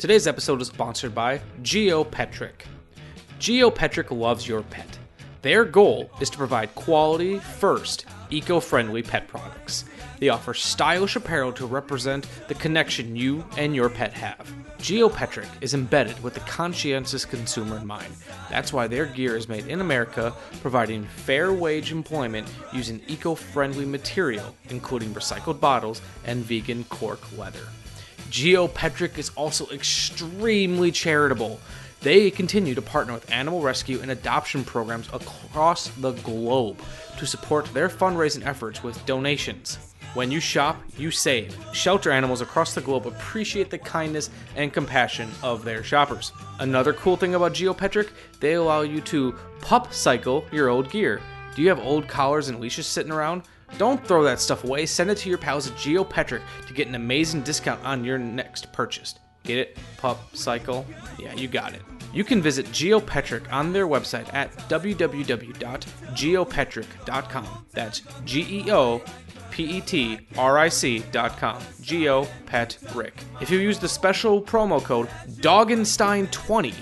Today's episode is sponsored by GeoPetric. GeoPetric loves your pet. Their goal is to provide quality, first, eco friendly pet products. They offer stylish apparel to represent the connection you and your pet have. GeoPetric is embedded with the conscientious consumer in mind. That's why their gear is made in America, providing fair wage employment using eco friendly material, including recycled bottles and vegan cork leather. GeoPetric is also extremely charitable. They continue to partner with animal rescue and adoption programs across the globe to support their fundraising efforts with donations. When you shop, you save. Shelter animals across the globe appreciate the kindness and compassion of their shoppers. Another cool thing about GeoPetric, they allow you to pup cycle your old gear. Do you have old collars and leashes sitting around? Don't throw that stuff away. Send it to your pals at GeoPetric to get an amazing discount on your next purchase. Get it? Pup cycle? Yeah, you got it. You can visit GeoPetric on their website at www.geopetric.com. That's G E O P T R I C.com. GeoPetric. If you use the special promo code Doggenstein20,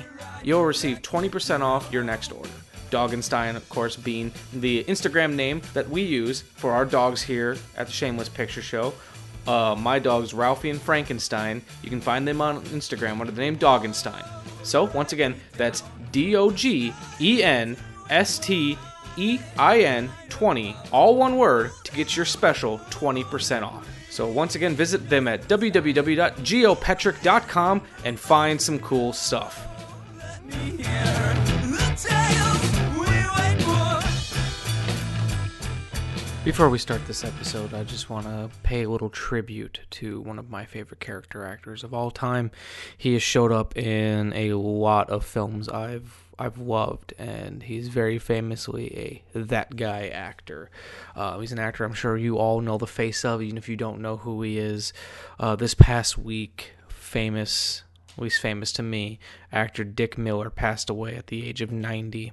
you'll receive 20% off your next order. Doggenstein, of course, being the Instagram name that we use for our dogs here at the Shameless Picture Show. Uh, my dogs, Ralphie and Frankenstein, you can find them on Instagram under the name Doggenstein. So, once again, that's D O G E N S T E I N 20, all one word, to get your special 20% off. So, once again, visit them at www.geopetric.com and find some cool stuff. Before we start this episode, I just want to pay a little tribute to one of my favorite character actors of all time. He has showed up in a lot of films I've I've loved, and he's very famously a that guy actor. Uh, he's an actor I'm sure you all know the face of, even if you don't know who he is. Uh, this past week, famous, least famous to me, actor Dick Miller passed away at the age of 90.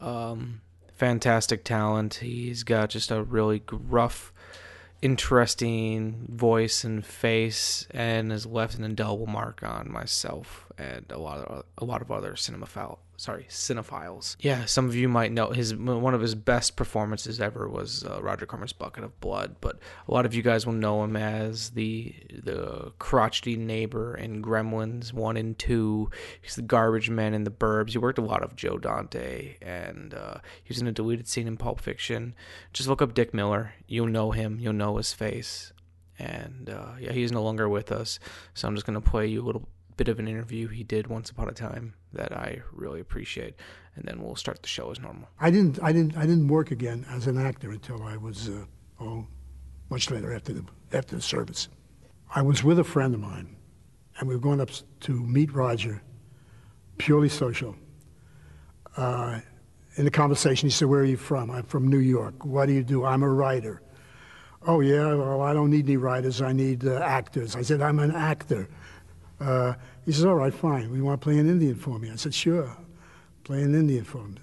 Um, fantastic talent. He's got just a really gruff, interesting voice and face, and has left an indelible mark on myself and a lot of a lot of other cinemaphile sorry cinephiles. Yeah, some of you might know his one of his best performances ever was uh, Roger Corman's Bucket of Blood, but a lot of you guys will know him as the the crotchety neighbor in Gremlins one and two. He's the garbage man in the Burbs. He worked a lot of Joe Dante, and uh, he was in a deleted scene in Pulp Fiction. Just look up Dick Miller. You'll know him. You'll know his face. And uh, yeah, he's no longer with us, so I'm just gonna play you a little bit of an interview he did once upon a time that I really appreciate, and then we'll start the show as normal. I didn't, I didn't, I didn't work again as an actor until I was, uh, oh, much later after the after the service. I was with a friend of mine, and we were going up to meet Roger, purely social. Uh, in the conversation, he said, "Where are you from?" I'm from New York. What do you do? I'm a writer. Oh yeah, well I don't need any writers. I need uh, actors. I said, "I'm an actor." Uh, he says, all right, fine. We want to play an Indian for me. I said, sure. Play an Indian for me.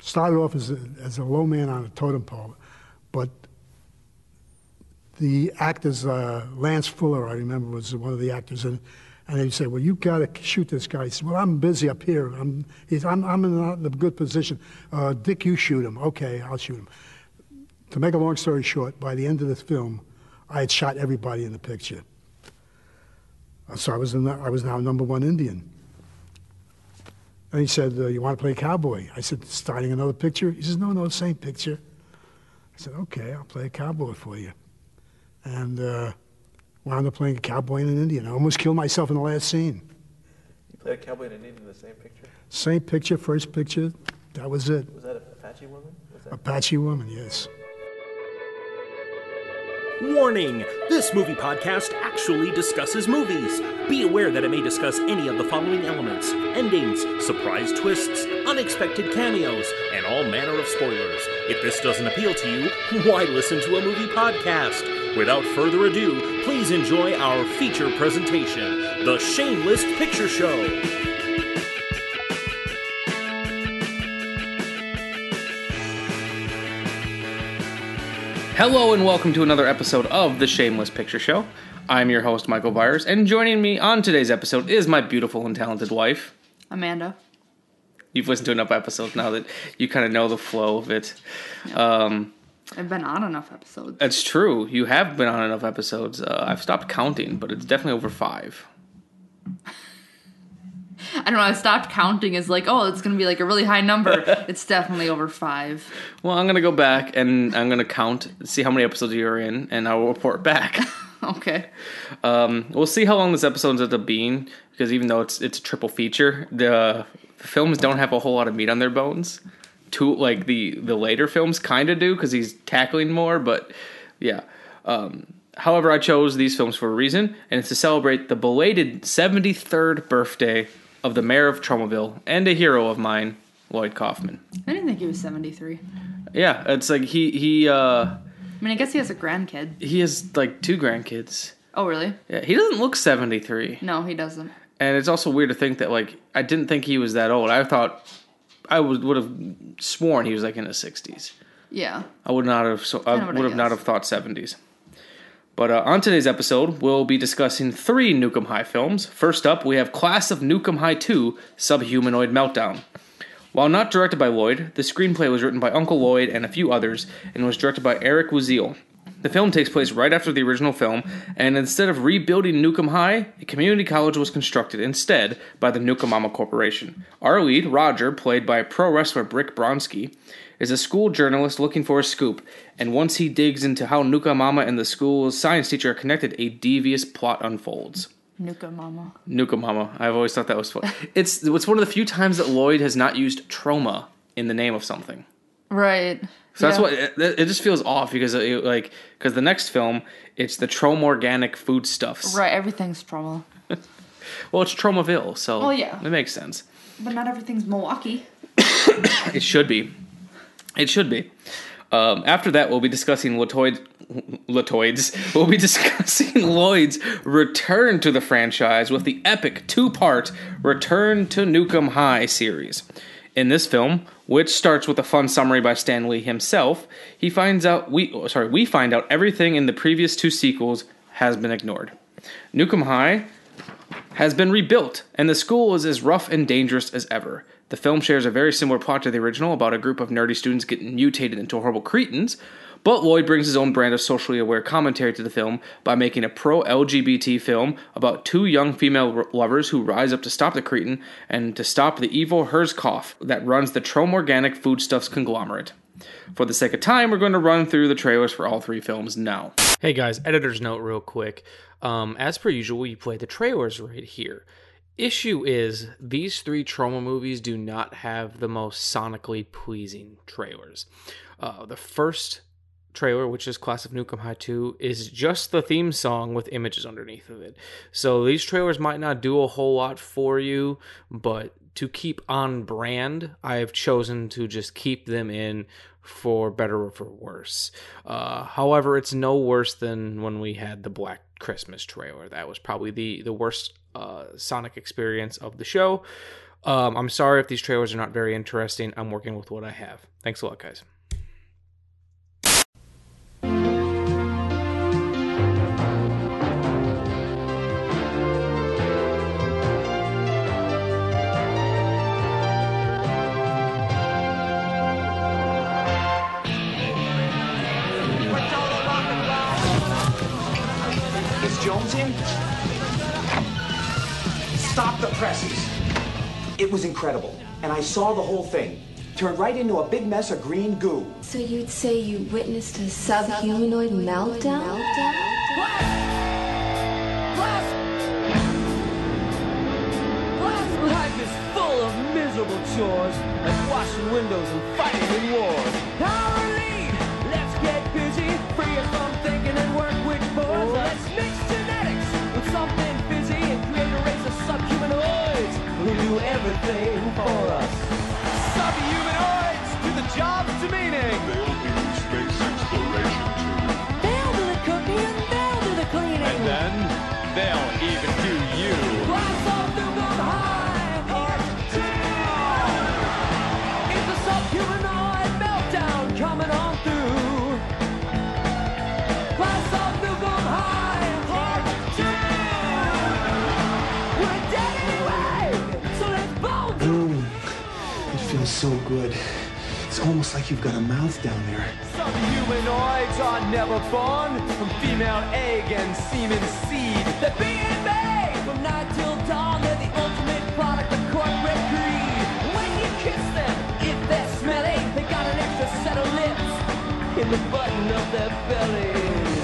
Started off as a, as a low man on a totem pole, but the actors, uh, Lance Fuller, I remember, was one of the actors, and, and they said, well, you've got to shoot this guy. He said, well, I'm busy up here. I'm, I'm, I'm in a good position. Uh, Dick, you shoot him. Okay, I'll shoot him. To make a long story short, by the end of the film, I had shot everybody in the picture. So I was, the, I was now number one Indian. And he said, uh, You want to play cowboy? I said, Starting another picture? He says, No, no, same picture. I said, Okay, I'll play a cowboy for you. And uh, wound up playing a cowboy and an Indian. I almost killed myself in the last scene. You played a cowboy and an Indian in the same picture? Same picture, first picture. That was it. Was that an Apache woman? Apache woman, yes. Warning! This movie podcast actually discusses movies. Be aware that it may discuss any of the following elements endings, surprise twists, unexpected cameos, and all manner of spoilers. If this doesn't appeal to you, why listen to a movie podcast? Without further ado, please enjoy our feature presentation The Shameless Picture Show. Hello and welcome to another episode of the Shameless Picture Show. I'm your host, Michael Byers, and joining me on today's episode is my beautiful and talented wife. Amanda. You've listened to enough episodes now that you kind of know the flow of it. Um, I've been on enough episodes. That's true. You have been on enough episodes. Uh, I've stopped counting, but it's definitely over five. I don't know. I stopped counting as like, oh, it's gonna be like a really high number. it's definitely over five. Well, I'm gonna go back and I'm gonna count, see how many episodes you're in, and I will report back. Okay. um, we'll see how long this episode ends up being because even though it's it's a triple feature, the films don't have a whole lot of meat on their bones. Two like the the later films kind of do because he's tackling more, but yeah. Um, however, I chose these films for a reason, and it's to celebrate the belated 73rd birthday of the mayor of Tromaville and a hero of mine, Lloyd Kaufman. I didn't think he was 73. Yeah, it's like he he uh I mean, I guess he has a grandkid. he has like two grandkids. Oh, really? Yeah, he doesn't look 73. No, he doesn't. And it's also weird to think that like I didn't think he was that old. I thought I would would have sworn he was like in his 60s. Yeah. I would not have so I Kinda what I would have not guessed. have thought 70s. But uh, on today's episode, we'll be discussing three Nukem High films. First up, we have Class of Nukem High 2 Subhumanoid Meltdown. While not directed by Lloyd, the screenplay was written by Uncle Lloyd and a few others and was directed by Eric Louzil. The film takes place right after the original film, and instead of rebuilding Nukem High, a community college was constructed instead by the Nukamama Corporation. Our lead, Roger, played by pro wrestler Brick Bronsky, is a school journalist looking for a scoop, and once he digs into how Nuka Mama and the school's science teacher are connected, a devious plot unfolds. Nuka Mama. Nuka Mama. I've always thought that was fun. It's it's one of the few times that Lloyd has not used Troma in the name of something. Right. So that's what it, it just feels off because it, like because the next film it's the Troma organic foodstuffs. Right. Everything's Troma. Well, it's Tromaville, so Well, yeah. it makes sense. But not everything's Milwaukee. It should be. It should be. Um, after that, we'll be discussing Latoid, Latoids. We'll be discussing Lloyd's return to the franchise with the epic two-part Return to Nukem High series. In this film, which starts with a fun summary by Stan Lee himself, he finds out we oh, sorry we find out everything in the previous two sequels has been ignored. Nukem High has been rebuilt, and the school is as rough and dangerous as ever. The film shares a very similar plot to the original about a group of nerdy students getting mutated into horrible cretins, but Lloyd brings his own brand of socially aware commentary to the film by making a pro LGBT film about two young female lovers who rise up to stop the cretin and to stop the evil Herzkauf that runs the Trom Organic Foodstuffs conglomerate. For the sake of time, we're going to run through the trailers for all three films now. Hey guys, editor's note real quick. Um, as per usual, we play the trailers right here. Issue is these three Troma movies do not have the most sonically pleasing trailers. Uh, the first trailer, which is Class of Nukem High 2, is just the theme song with images underneath of it. So these trailers might not do a whole lot for you, but to keep on brand, I have chosen to just keep them in for better or for worse. Uh, however, it's no worse than when we had the Black Christmas trailer. That was probably the the worst uh, Sonic experience of the show. Um, I'm sorry if these trailers are not very interesting. I'm working with what I have. Thanks a lot, guys. Presses. It was incredible. And I saw the whole thing. Turned right into a big mess of green goo. So you'd say you witnessed a subhumanoid meltdown? Life is full of miserable chores, like washing windows and fighting in wars. Our everything for us. Subhumanoids do the jobs demeaning. So good. It's almost like you've got a mouth down there. Some humanoids are never born from female egg and semen seed. They're being made from night till dawn. They're the ultimate product of corporate greed. When you kiss them, if they're smelly, they got an extra set of lips in the button of their belly.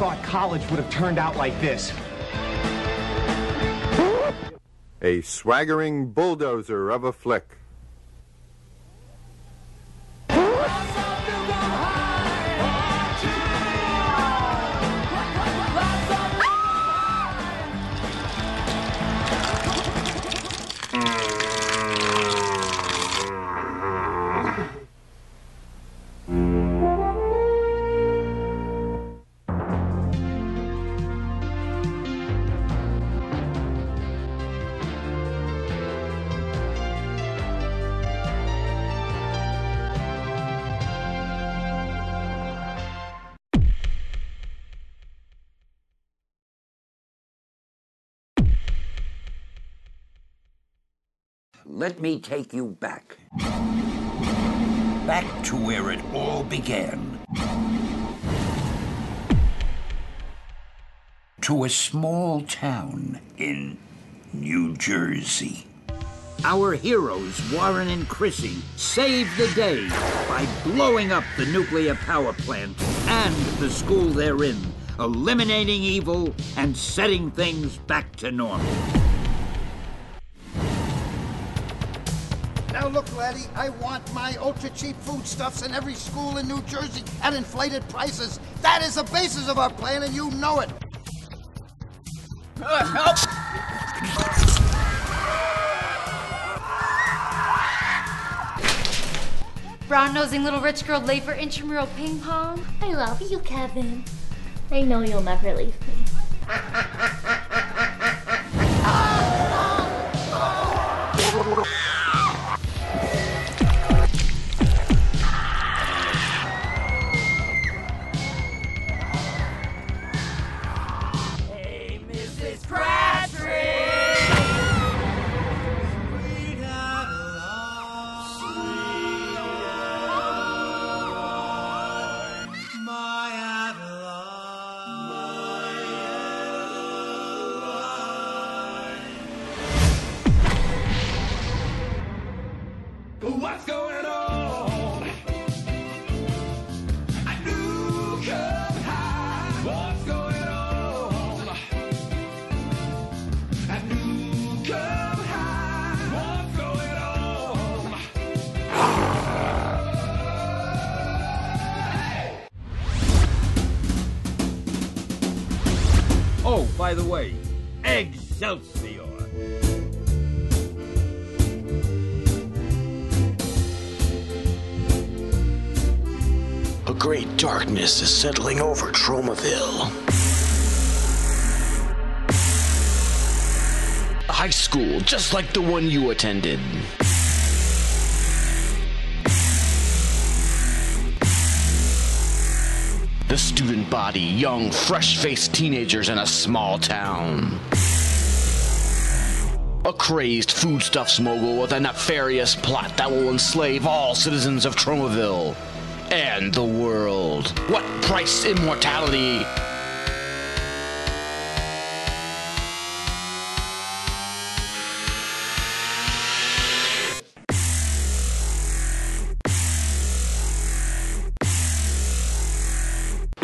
Thought college would have turned out like this? A swaggering bulldozer of a flick. Let me take you back. Back to where it all began. To a small town in New Jersey. Our heroes, Warren and Chrissy, saved the day by blowing up the nuclear power plant and the school they're in, eliminating evil and setting things back to normal. Look, laddie, I want my ultra cheap foodstuffs in every school in New Jersey at inflated prices. That is the basis of our plan, and you know it. Uh, help! Brown nosing little rich girl late for intramural ping pong. I love you, Kevin. I know you'll never leave me. darkness is settling over Tromaville. A high school just like the one you attended. The student body, young, fresh faced teenagers in a small town. A crazed foodstuffs mogul with a nefarious plot that will enslave all citizens of Tromaville and the world. What price immortality?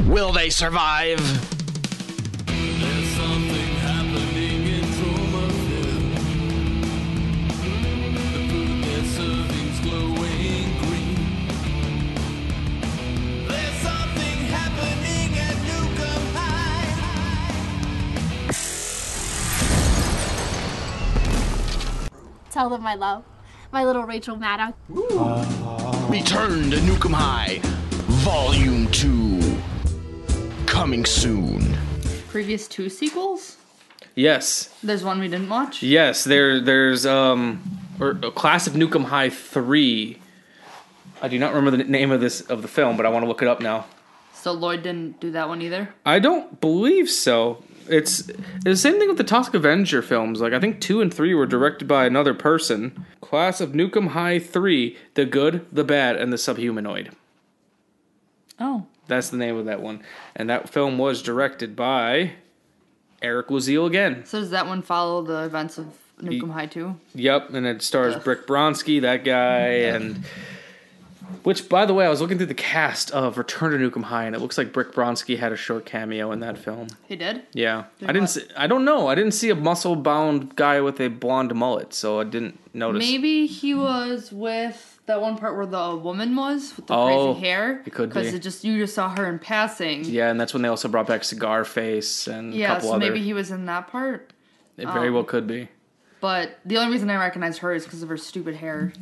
Will they survive? Tell them my love. My little Rachel Maddow. Return to Nukem High, Volume 2. Coming soon. Previous two sequels? Yes, There's one we didn't watch. yes. There, there's um, or a Class of Nukem High three. I do not remember the name of this of the film, but I want to look it up now. So Lloyd didn't do that one either. I don't believe so. It's, the same thing with the Toxic Avenger films. Like I think two and three were directed by another person. Class of Nukem High three: The Good, the Bad, and the Subhumanoid. Oh. That's the name of that one, and that film was directed by Eric Louzil again. So does that one follow the events of Nukem High 2? Yep, and it stars Brick Bronsky, that guy, and which, by the way, I was looking through the cast of Return to Nukem High, and it looks like Brick Bronsky had a short cameo in that film. He did? Yeah, Did I didn't. what? See, I don't know. I didn't see a muscle-bound guy with a blonde mullet, so I didn't notice. Maybe he was with that one part where the woman was with the Oh, crazy hair. it could be Because it just you just saw her in passing. Yeah, and that's when they also brought back Cigar Face and a Yeah, couple so other. maybe he was in that part. it very um, well could be. But the only reason I recognize her is because of her stupid hair.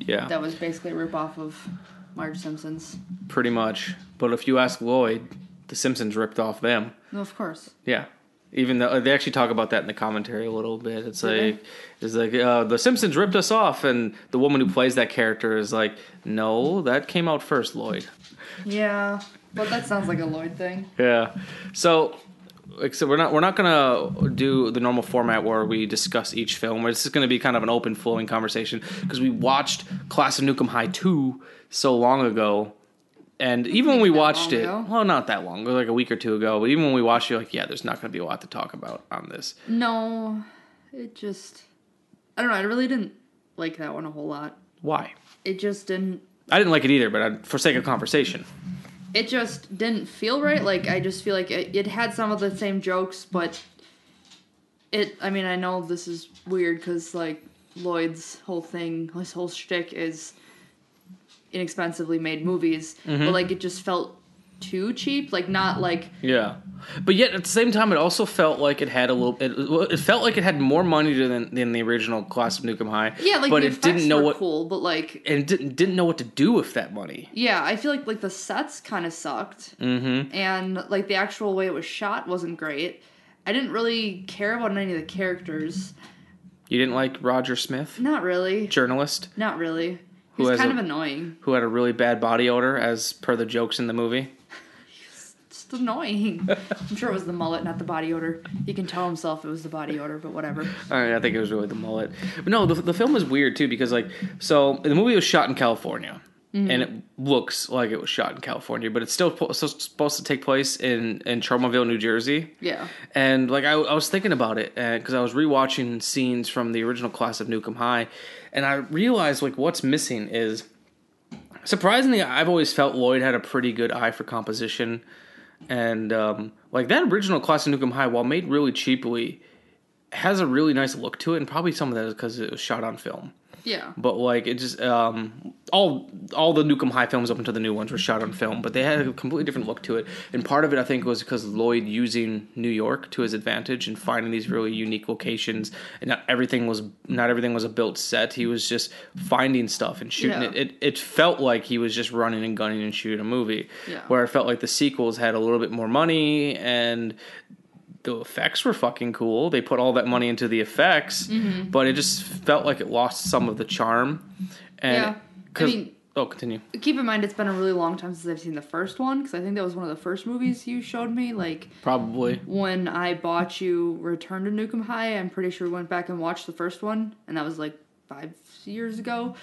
Yeah. That was basically a ripoff of Marge Simpson's. Pretty much. But if you ask Lloyd, The Simpsons ripped off them. No, of course. Yeah. Even though they actually talk about that in the commentary a little bit. It's they? like it's like uh, the Simpsons ripped us off and the woman who plays that character is like, "No, that came out first, Lloyd." Yeah, but that sounds like a Lloyd thing. Yeah. So like so we're not we're not gonna do the normal format where we discuss each film. This is gonna be kind of an open flowing conversation because we watched Class of Nukem High two so long ago, and even when we watched it, ago. well, not that long, like a week or two ago. But even when we watched it, like, yeah, there's not gonna be a lot to talk about on this. No, it just. I don't know. I really didn't like that one a whole lot. Why? It just didn't. I didn't like it either, but I, for sake of conversation, It just didn't feel right. Like I just feel like it, it had some of the same jokes, but it. I mean, I know this is weird because like Lloyd's whole thing, his whole shtick is inexpensively made movies, Mhm. but like it just felt too cheap. Like not like yeah. But yet at the same time, it also felt like it had a little. It, it felt like it had more money than than the original Class of Nukem High. yeah, like but it didn't know what cool, but like and didn't didn't know what to do with that money. yeah, I feel like like the sets kind of sucked. Mm-hmm. and like the actual way it was shot wasn't great. I didn't really care about any of the characters. You didn't like Roger Smith, Not really. journalist, Not really. Who was kind a- of annoying. who had a really bad body odor, as per the jokes in the movie. Just annoying. I'm sure it was the mullet, not the body odor. He can tell himself it was the body odor, but whatever. All right, I think it was really the mullet. But no, the, the film was weird too because like so the movie was shot in California. Mhm. And it looks like it was shot in California, but it's still po- so- supposed to take place in in Tromaville, New Jersey. Yeah. And like I, I was thinking about it because I was rewatching scenes from the original class of Nukem High, and I realized like what's missing is surprisingly I've always felt Lloyd had a pretty good eye for composition, and um, like that original class of Nukem High, while made really cheaply, has a really nice look to it, and probably some of that is because it was shot on film. Yeah. But like it just um, all all the Nukem High films up until the new ones were shot on film, but they had a completely different look to it. And part of it, I think, was because Lloyd using New York to his advantage and finding these really unique locations. And not everything was not everything was a built set. He was just finding stuff and shooting Yeah. it. It it felt like he was just running and gunning and shooting a movie. Yeah. Where I felt like the sequels had a little bit more money and the effects were fucking cool. They put all that money into the effects, Mhm. but it just felt like it lost some of the charm. And Yeah. I mean- oh, continue. Keep in mind, it's been a really long time since I've seen the first one because I think that was one of the first movies you showed me. Like Probably. when I bought you Return to Nukem High, I'm pretty sure we went back and watched the first one, and that was like five years ago.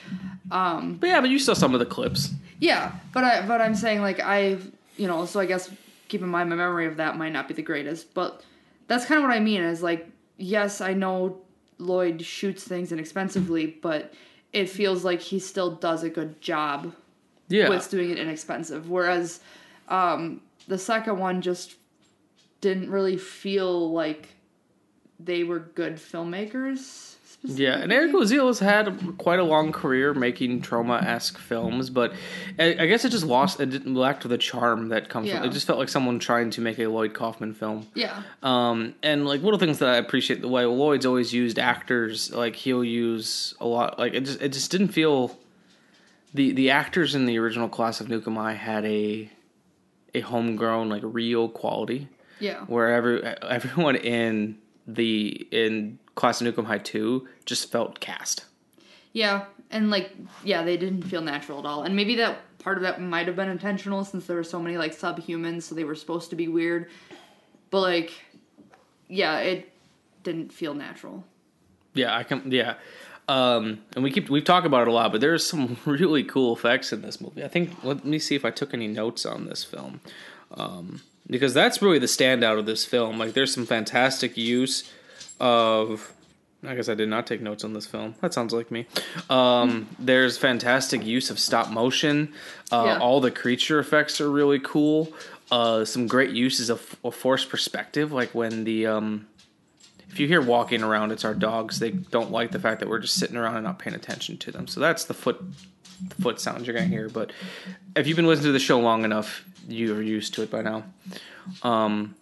Um, But yeah, but you saw some of the clips. Yeah, but I but I'm saying like I you know so I guess keep in mind my memory of that might not be the greatest, but that's kind of what I mean is like yes I know Lloyd shoots things inexpensively, but it feels like he still does a good job Yeah. with doing it inexpensive. Whereas um, the second one just didn't really feel like they were good filmmakers. Yeah, and Eric Louzil has had quite a long career making Troma-esque films, but I, guess it just lost, it didn't lacked the charm that comes from it. Just felt like someone trying to make a Lloyd Kaufman film. Yeah. Um, and like little things that I appreciate the way Lloyd's always used actors, like he'll use a lot. Like it just it just didn't feel the the actors in the original class of Nukem I had a a homegrown like real quality. Yeah. Where every everyone in the in class of Nukem High two just felt cast. Yeah, and like yeah, they didn't feel natural at all. And maybe that part of that might have been intentional since there were so many like subhumans, so they were supposed to be weird. But like yeah, it didn't feel natural. Yeah, I can. Yeah, um, and we keep we've talked about it a lot, but there's some really cool effects in this movie. I think. Let me see if I took any notes on this film, um, because that's really the standout of this film. Like, there's some fantastic use of. I guess I did not take notes on this film. That sounds like me. Um, there's fantastic use of stop motion. Uh, Yeah. All the creature effects are really cool. Uh, some great uses of, of forced perspective, like when the um, if you hear walking around, it's our dogs. They don't like the fact that we're just sitting around and not paying attention to them. So that's the foot the foot sounds you're gonna hear. But if you've been listening to the show long enough, you're used to it by now. Um,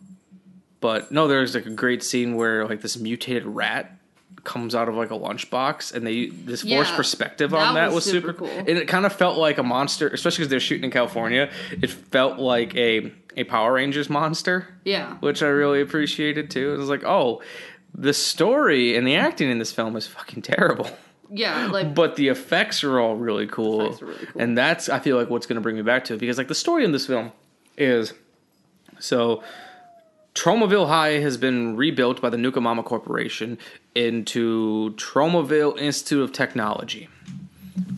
but no, there's like a great scene where like this mutated rat comes out of like a lunchbox, and they this forced perspective that on that was was, super, super cool. cool. And it kind of felt like a monster, especially because they're shooting in California. It felt like a a Power Rangers monster Yeah. which I really appreciated too. It was like, oh, the story and the acting in this film is fucking terrible. Yeah, like But the effects are all really cool. really cool. And that's I feel like what's gonna bring me back to it because like the story in this film is so Tromaville High has been rebuilt by the Nukamama Corporation into Tromaville Institute of Technology,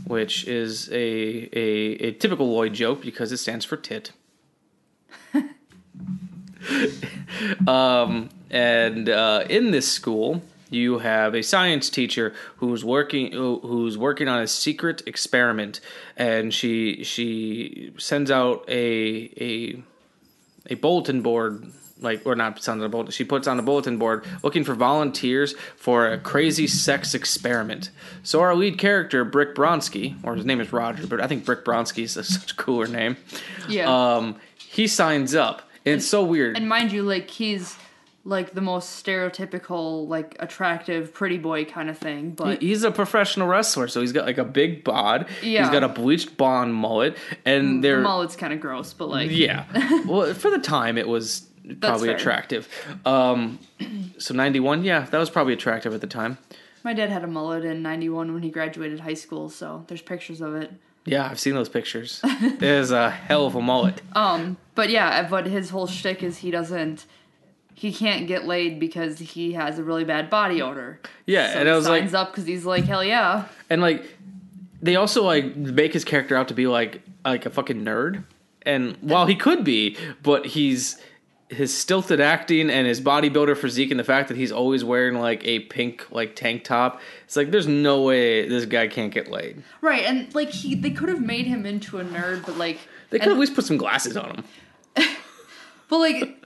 which is a, a, a typical Lloyd joke because it stands for tit. um, and uh, in this school, you have a science teacher who's working who's working on a secret experiment, and she she sends out a a a bulletin board like or not out a bulletin she puts on a bulletin board looking for volunteers for a crazy sex experiment so our lead character brick bronsky or his name is roger but i think brick bronsky is a, such a cooler name Yeah. um he signs up and it's so weird And mind you, like he's like the most stereotypical, like attractive, pretty boy kind of thing. But he's a professional wrestler so he's got like a big bod Yeah. he's got a bleached blonde mullet and the mullet's kind of gross. But like yeah well for the time it was probably fair. attractive um so 91 yeah that was probably attractive at the time my dad had a mullet in '91 when he graduated high school, so there's pictures of it. Yeah, I've seen those pictures. it is a hell of a mullet. Um, but yeah, but his whole shtick is he doesn't, he can't get laid because he has a really bad body odor. Yeah, so and he I was like, signs up because he's like, hell yeah. and like, they also like make his character out to be like like a fucking nerd, and while he could be, but he's his stilted acting and his bodybuilder physique and the fact that he's always wearing like a pink like tank top. It's like there's no way this guy can't get laid. Right, and like he, they could have made him into a nerd, but like They could and- at least put some glasses on him. But like,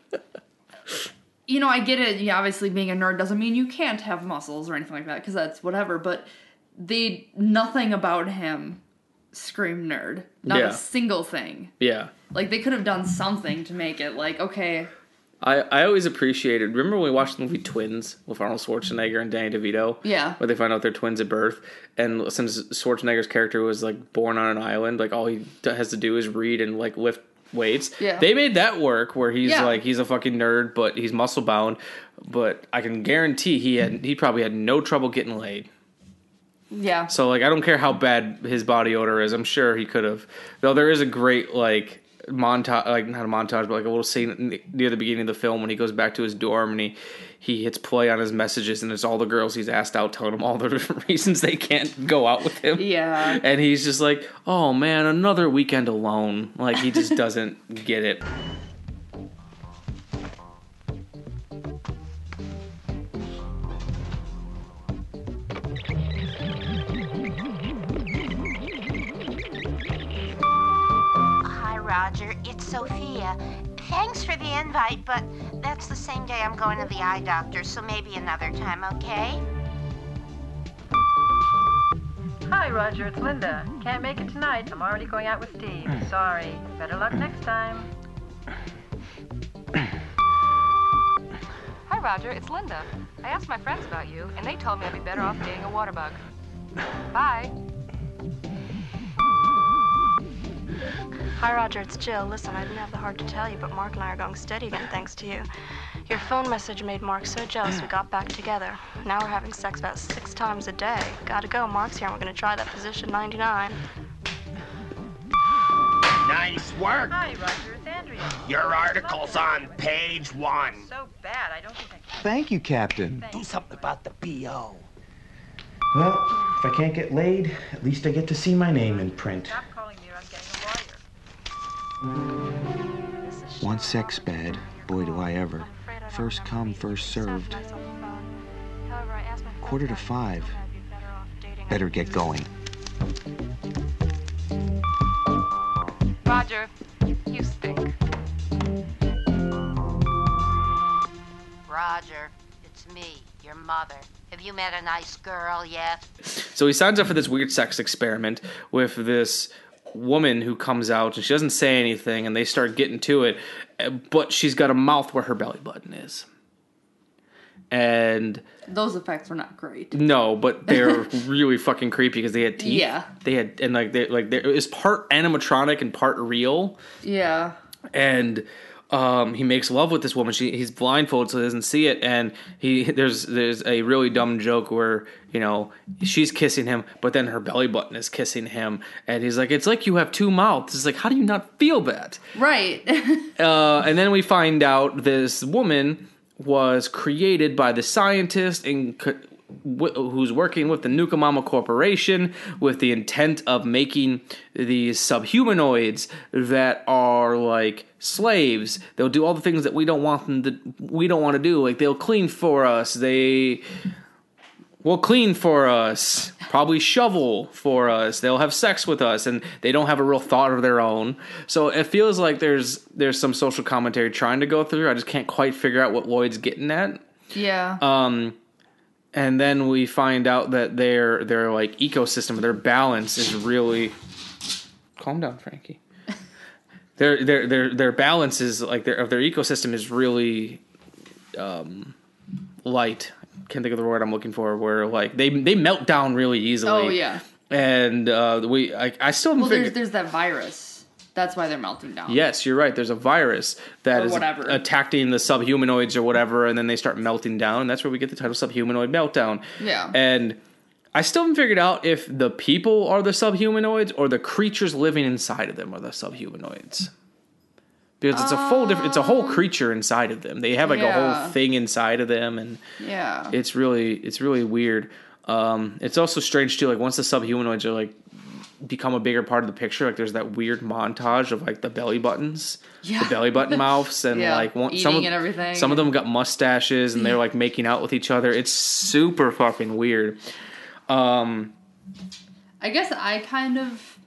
you know, I get it. Yeah, obviously, being a nerd doesn't mean you can't have muscles or anything like that, because that's whatever. But they nothing about him scream nerd. Not Yeah. a single thing. Yeah. Like they could have done something to make it like okay. I, I always appreciated. Remember when we watched the movie Twins with Arnold Schwarzenegger and Danny DeVito? Yeah. Where they find out they're twins at birth, and since Schwarzenegger's character was like born on an island, like all he has to do is read and like lift weights. Yeah. They made that work where he's Yeah. like he's a fucking nerd, but he's muscle bound. But I can guarantee he had he probably had no trouble getting laid. Yeah. So like I don't care how bad his body odor is. I'm sure he could have. Though there is a great like montage, like not a montage, but like a little scene near the beginning of the film when he goes back to his dorm and he he hits play on his messages and it's all the girls he's asked out telling him all the different reasons they can't go out with him. Yeah. And he's just like, oh man, another weekend alone. Like he just doesn't get it. Roger. It's Sophia. Thanks for the invite, but that's the same day I'm going to the eye doctor, so maybe another time, okay? Hi, Roger. It's Linda. Can't make it tonight. I'm already going out with Steve. Hmm. Sorry. Better luck next time. Hi, Roger. It's Linda. I asked my friends about you, and they told me I'd be better off being a water bug. Bye. Hi, Roger. It's Jill. Listen, I didn't have the heart to tell you, but Mark and I are going steady again thanks to you. Your phone message made Mark so jealous we got back together. Now we're having sex about six times a day. Gotta go. Mark's here and we're gonna try that position 99. Nice work. Hi, Roger. It's Andrea. Your article's on page one. So bad. I don't think I can. Thank you, Captain. Do something about the BO. Well, if I can't get laid, at least I get to see my name in print. Stop calling me or I'm getting a lawyer. Once sex bad, boy do I ever. First come, first served. However, I asked my Quarter to five. Better get going. Roger, you stink. Roger, it's me, your mother. Have you met a nice girl yet? So he signs up for this weird sex experiment with this woman who comes out and she doesn't say anything and they start getting to it, uh, but she's got a mouth where her belly button is. And Those effects were not great. no, but they're really fucking creepy because they had teeth. Yeah. They had and like they like there is part animatronic and part real. Yeah. and um, he makes love with this woman. She he's blindfolded so he doesn't see it, and he there's there's a really dumb joke where you know she's kissing him, but then her belly button is kissing him, and he's like, "It's like you have two mouths." It's like, how do you not feel that? Right. Uh, and then we find out this woman was created by the scientist and co- who's working with the Nukamama Corporation with the intent of making these subhumanoids that are like slaves. They'll do all the things that we don't want them to. We don't want to do. Like they'll clean for us. They will clean for us, probably shovel for us. They'll have sex with us, and they don't have a real thought of their own. So it feels like there's there's some social commentary trying to go through. I just can't quite figure out what Lloyd's getting at. yeah. Um, and then we find out that their their like ecosystem, their balance is really. Calm down, Frankie. their their their their balance is like their of their ecosystem is really um, light. Can't think of the word I'm looking for. Where like they they melt down really easily. Oh yeah. And uh, we I, I still Well, there's there's that virus. That's why they're melting down. Yes, you're right. There's a virus that Or is whatever. attacking the subhumanoids or whatever, and then they start melting down. And that's where we get the title Subhumanoid Meltdown. Yeah. And I still haven't figured out if the people are the subhumanoids or the creatures living inside of them are the subhumanoids. Because it's a full different, it's a whole creature inside of them. They have like a Yeah. whole thing inside of them, and Yeah. it's really, it's really weird. Um, it's also strange too. Like once the subhumanoids are like become a bigger part of the picture, like there's that weird montage of like the belly buttons, Yeah. the belly button mouths, and Yeah, like one, some of, and everything. Some of them got mustaches, and they're like making out with each other. It's super fucking weird. Um, I guess I kind of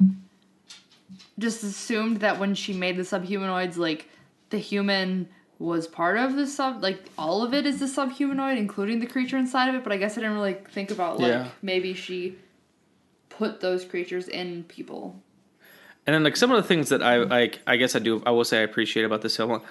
just assumed that when she made the subhumanoids, like the human was part of the sub, like all of it is the subhumanoid, including the creature inside of it. But I guess I didn't really think about like Yeah. maybe she put those creatures in people. And then like some of the things that I like, I guess I do, I will say I appreciate about this film.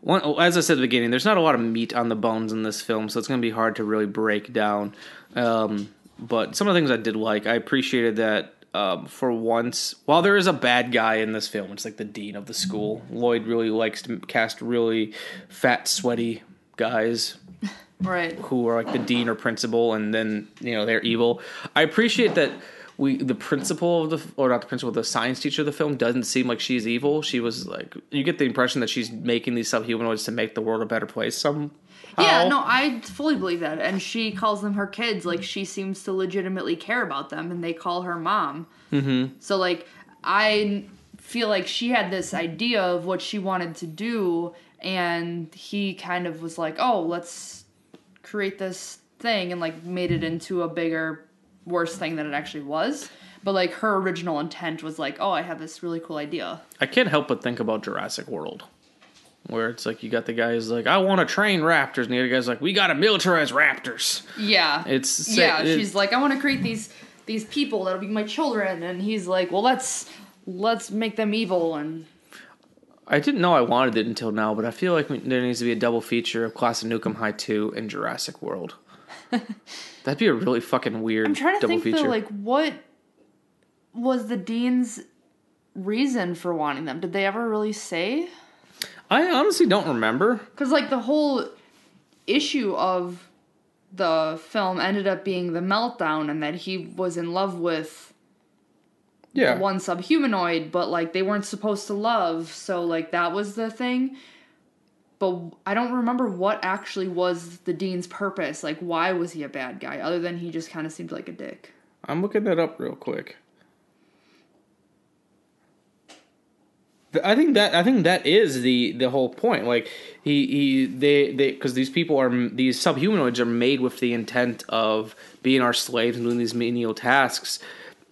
One, as I said at the beginning, there's not a lot of meat on the bones in this film, so it's going to be hard to really break down. Um, but some of the things I did like, I appreciated that um, for once, while there is a bad guy in this film, it's like the dean of the school. Lloyd really likes to cast really fat, sweaty guys Right. who are like the dean or principal, and then you know they're evil. I appreciate that we the principal of the or not the principal, the science teacher of the film doesn't seem like she's evil. She was like you get the impression that she's making these subhumanoids to make the world a better place. Some Yeah, no, I fully believe that. And she calls them her kids. Like she seems to legitimately care about them, and they call her mom. Mm-hmm. So like I feel like she had this idea of what she wanted to do and he kind of was like, "Oh, let's create this thing and like made it into a bigger worse thing than it actually was." But like her original intent was like, "Oh, I have this really cool idea." I can't help but think about Jurassic World. where it's like you got the guy who's like, I want to train raptors, and the other guy's like, we got to militarize raptors. Yeah. It's yeah. it- she's like, I want to create these these people that'll be my children, and he's like, well, let's let's make them evil, and I didn't know I wanted it until now, but I feel like there needs to be a double feature of Class of Nukem High 2 and Jurassic World. That'd be a really fucking weird I'm trying to double think feature. though, like what was the dean's reason for wanting them? Did they ever really say? I honestly don't remember. Because like the whole issue of the film ended up being the meltdown, and that he was in love with Yeah. one subhumanoid, but like they weren't supposed to love, so like that was the thing. But I don't remember what actually was the dean's purpose. Like, why was he a bad guy? Other than he just kind of seemed like a dick. I'm looking that up real quick. I think that I think that is the the whole point. Like he he they they because these people are these subhumanoids are made with the intent of being our slaves and doing these menial tasks,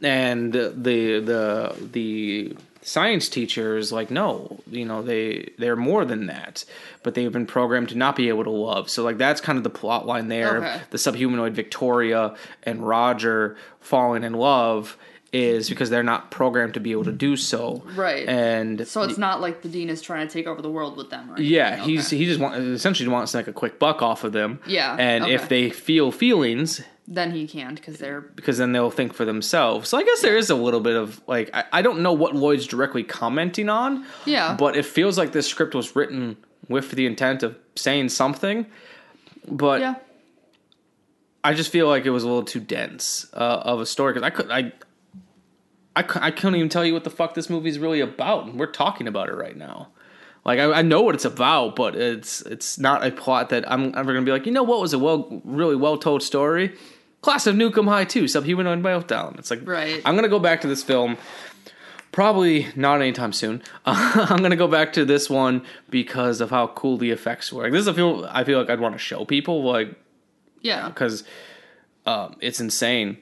and the the the science teacher is like no you know they they're more than that but they've been programmed to not be able to love so like that's kind of the plot line there Okay. the subhumanoid victoria and roger falling in love is because they're not programmed to be able to do so Right. and So it's not like the dean is trying to take over the world with them, right? yeah, he's he just want essentially wants like a quick buck off of them. Yeah, and okay. if they feel feelings, Then he can't because they're because then they'll think for themselves. So I guess there is a little bit of like I, I don't know what Lloyd's directly commenting on. Yeah. but it feels like this script was written with the intent of saying something. But yeah. I just feel like it was a little too dense uh, of a story because I could I. I, I couldn't even tell you what the fuck this movie's really about, and we're talking about it right now. Like I, I know what it's about, but it's it's not a plot that I'm ever gonna be like, you know, what was a well, really well told story? Class of Nuke 'Em High Two, Subhumanoid Meltdown. It's like Right. I'm gonna go back to this film. Probably not anytime soon. I'm gonna go back to this one because of how cool the effects were. Like, this is a feel I feel like I'd want to show people like Yeah. because um, it's insane.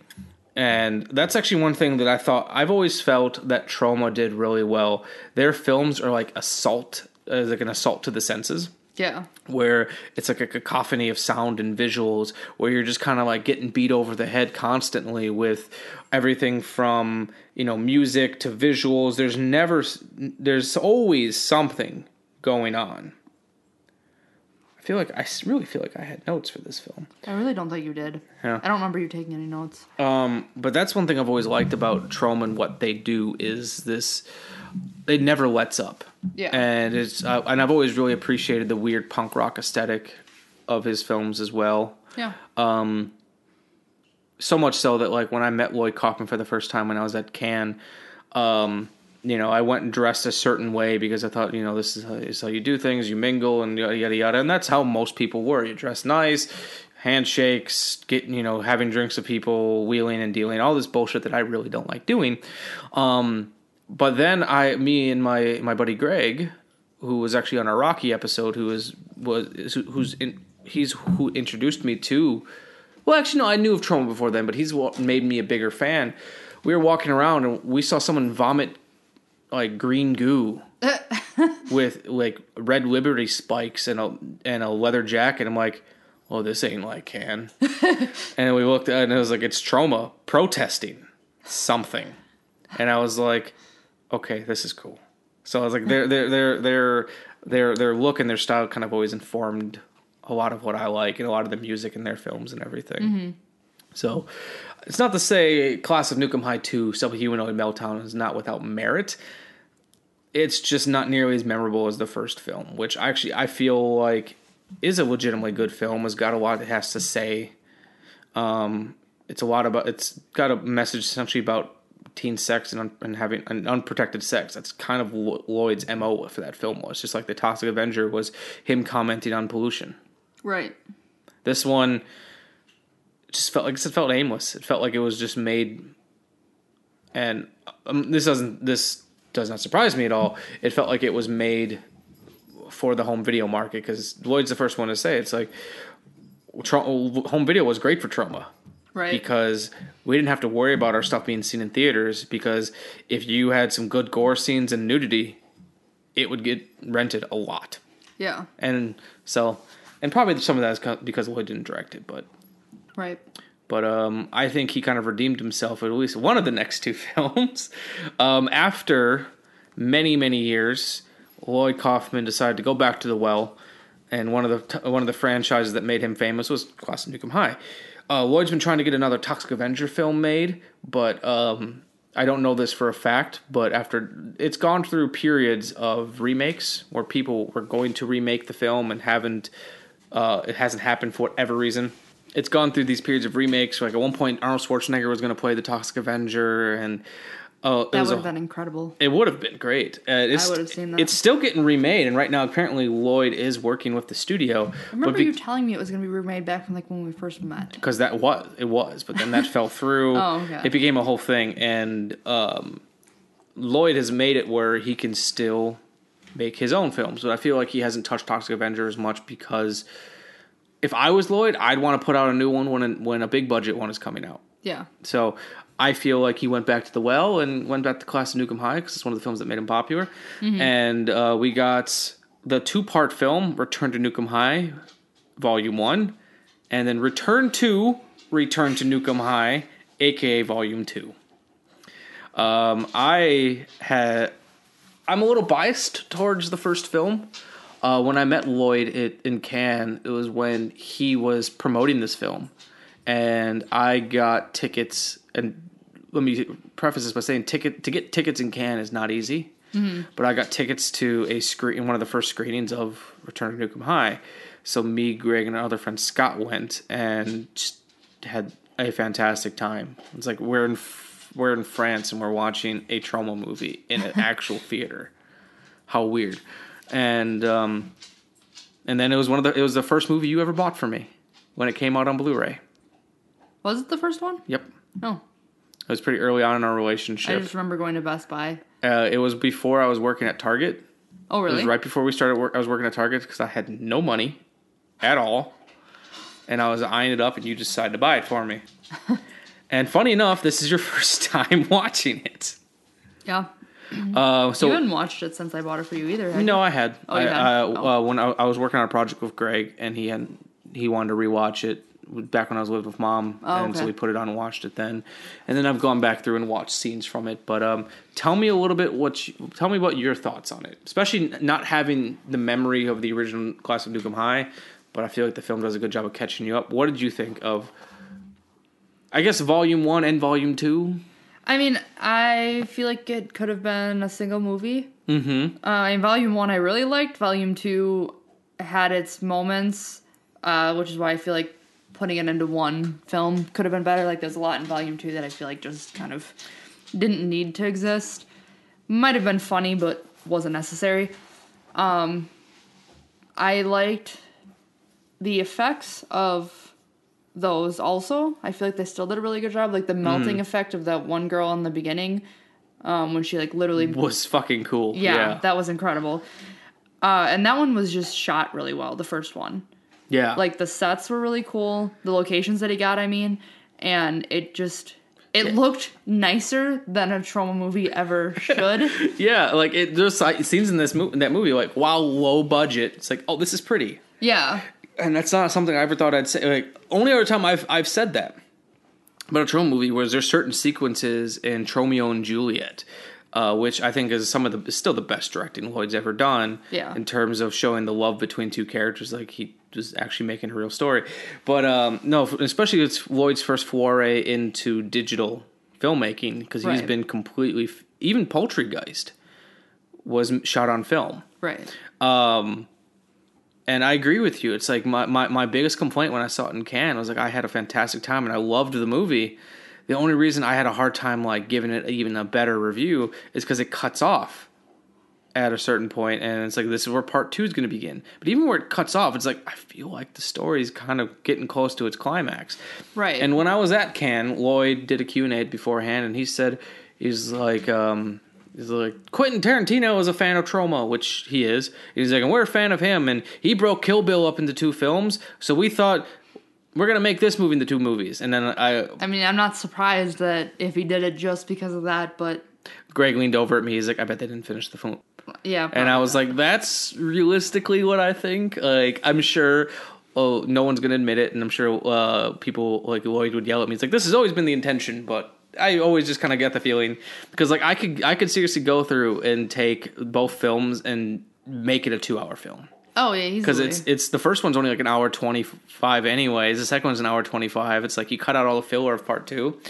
And that's actually one thing that I thought I've always felt that Troma did really well. Their films are like assault, uh, like an assault to the senses Yeah. where it's like a cacophony of sound and visuals where you're just kind of like getting beat over the head constantly with everything from you know music to visuals there's never there's always something going on feel like i really feel like i had notes for this film I really don't think you did. Yeah. I don't remember you taking any notes. um, but that's one thing I've always liked about Troma and what they do is this. They never lets up. Yeah. And it's uh, and I've always really appreciated the weird punk rock aesthetic of his films as well. Yeah. Um, so much so that like when I met Lloyd Kaufman for the first time when I was at Cannes, um, you know, I went and dressed a certain way because I thought, you know, this is how, this is how you do things. You mingle and yada yada yada, and that's how most people were. You dress nice, handshakes, getting you know, having drinks with people, wheeling and dealing, all this bullshit that I really don't like doing. Um, but then I, me and my my buddy Greg, who was actually on a Rocky episode, who was was who's in, he's who introduced me to. Well, actually, no, I knew of Troma before then, but he's what made me a bigger fan. We were walking around and we saw someone vomit like green goo with like red Liberty spikes and a and a leather jacket. I'm like, oh, this ain't like Cannes. and we looked at it and it was like it's Troma protesting something, and I was like, okay, this is cool. So I was like, their their their their their their look and their style kind of always informed a lot of what I like and a lot of the music in their films and everything. Mhm. So it's not to say Class of Nuke 'Em High 2 Subhumanoid Meltdown is not without merit. It's just not nearly as memorable as the first film, which actually I feel like is a legitimately good film. Has got a lot it has to say. Um, it's a lot about. It's got a message essentially about teen sex and, un, and having an unprotected sex. That's kind of Lo- Lloyd's mo for that film was just like the Toxic Avenger was him commenting on pollution. Right. This one just felt like it felt aimless. It felt like it was just made, and um, this doesn't this does not surprise me at all. It felt like it was made for the home video market because Lloyd's the first one to say it's like tra- home video was great for Troma Right. because we didn't have to worry about our stuff being seen in theaters because if you had some good gore scenes and nudity, it would get rented a lot. Yeah. and so and probably some of that is because Lloyd didn't direct it, but Right. but um, I think he kind of redeemed himself at least one of the next two films. Um, after many many years, Lloyd Kaufman decided to go back to the well, and one of the one of the franchises that made him famous was Class of Nuke 'Em High. Uh, Lloyd's been trying to get another Toxic Avenger film made, but um, I don't know this for a fact. But after it's gone through periods of remakes where people were going to remake the film and haven't, uh, it hasn't happened for whatever reason it's gone through these periods of remakes. Like at one point, Arnold Schwarzenegger was going to play the Toxic Avenger, and uh, it That would have been incredible. it would have been great. Uh, it's, I would have seen that. It's still getting remade, and right now, apparently, Lloyd is working with the studio. I remember you telling me it was going to be remade back from like when we first met. because that was it was, but then that fell through. Oh, okay. It became a whole thing, and um, Lloyd has made it where he can still make his own films. But I feel like he hasn't touched Toxic Avenger as much because if I was Lloyd, I'd want to put out a new one when when a big budget one is coming out. Yeah. So I feel like he went back to the well and went back to Class of Nuke 'Em High because it's one of the films that made him popular. Mhm. And uh, we got the two part film Return to Nuke 'Em High, Volume One, and then Return to Return to Nuke 'Em High, aka Volume Two. Um, I had I'm a little biased towards the first film. Uh, when I met Lloyd it, in Cannes, it was when he was promoting this film, and I got tickets. And let me preface this by saying, ticket to get tickets in Cannes is not easy. Mhm. But I got tickets to a screen, one of the first screenings of Return to Nuke 'Em High. So me, Greg, and our other friend Scott went and just had a fantastic time. It's like we're in we're in France and we're watching a Troma movie in an actual theater. How weird! And um, and then it was one of the it was the first movie you ever bought for me when it came out on Blu-ray. Was it the first one? Yep, No. it was pretty early on in our relationship. I just remember going to Best Buy. Uh, it was before I was working at Target. Oh, It really? was right before we started work. I was working at Target because I had no money at all, and I was eyeing it up, and you decided to buy it for me. and funny enough, this is your first time watching it. Yeah. Uh, so you hadn't watched it since I bought it for you either. no, you? I had. Oh, I, had? Uh, Oh. uh, when I, I was working on a project with Greg, and he had he wanted to rewatch it back when I was living with mom, Oh, and so we put it on and watched it then. And then I've gone back through and watched scenes from it. But um, tell me a little bit what you, tell me about your thoughts on it, especially not having the memory of the original Class of Nuke 'Em High. But I feel like the film does a good job of catching you up. What did you think of? I guess Volume One and Volume Two. I mean, I feel like it could have been a single movie. Mm-hmm. Uh, in Volume 1, I really liked. Volume 2 had its moments, uh, which is why I feel like putting it into one film could have been better. Like, there's a lot in Volume 2 that I feel like just kind of didn't need to exist. Might have been funny, but wasn't necessary. Um, I liked the effects of those also. I feel like they still did a really good job. Like the melting Mhm. effect of that one girl in the beginning, um, when she like literally Was fucking cool. yeah, yeah. that was incredible. Uh, and that one was just shot really well. The first one, Yeah. like the sets were really cool. The locations that he got, I mean, and it just it looked nicer than a Troma movie ever should. Yeah, like it. There's like, scenes in this movie, in that movie, like while low budget, it's like, oh, this is pretty, yeah, and that's not something I ever thought I'd say. Like only other time I've I've said that about a Troma movie was there's certain sequences in Tromeo and Juliet, uh, which I think is some of the is still the best directing Lloyd's ever done. Yeah. in terms of showing the love between two characters, like he was actually making a real story. But um, no, especially it's Lloyd's first foray into digital filmmaking because he's Right. been completely even Poultrygeist was shot on film. right. Um, and I agree with you. It's like my, my, my biggest complaint when I saw it in Cannes was like I had a fantastic time and I loved the movie. The only reason I had a hard time like giving it even a better review is because it cuts off at a certain point, and it's like this is where part two is going to begin. But even where it cuts off, it's like I feel like the story's kind of getting close to its climax. Right. And when I was at Cannes, Lloyd did a Q&A beforehand, and he said he's like, um, he's like Quentin Tarantino is a fan of Troma, which he is. He's like, and we're a fan of him, and he broke Kill Bill up into two films, so we thought we're gonna make this movie into two movies. And then I, I mean, I'm not surprised that if he did it just because of that, but Greg leaned over at me. He's like, I bet they didn't finish the film. Yeah, and I was like, that's realistically what I think. Like, I'm sure. Oh, no one's gonna admit it, and I'm sure uh, people like Lloyd would yell at me. It's like this has always been the intention, but I always just kind of get the feeling because like I could I could seriously go through and take both films and make it a two hour film Oh yeah, because it's it's the first one's only like an hour twenty five anyways. The second one's an hour twenty five. It's like you cut out all the filler of part two.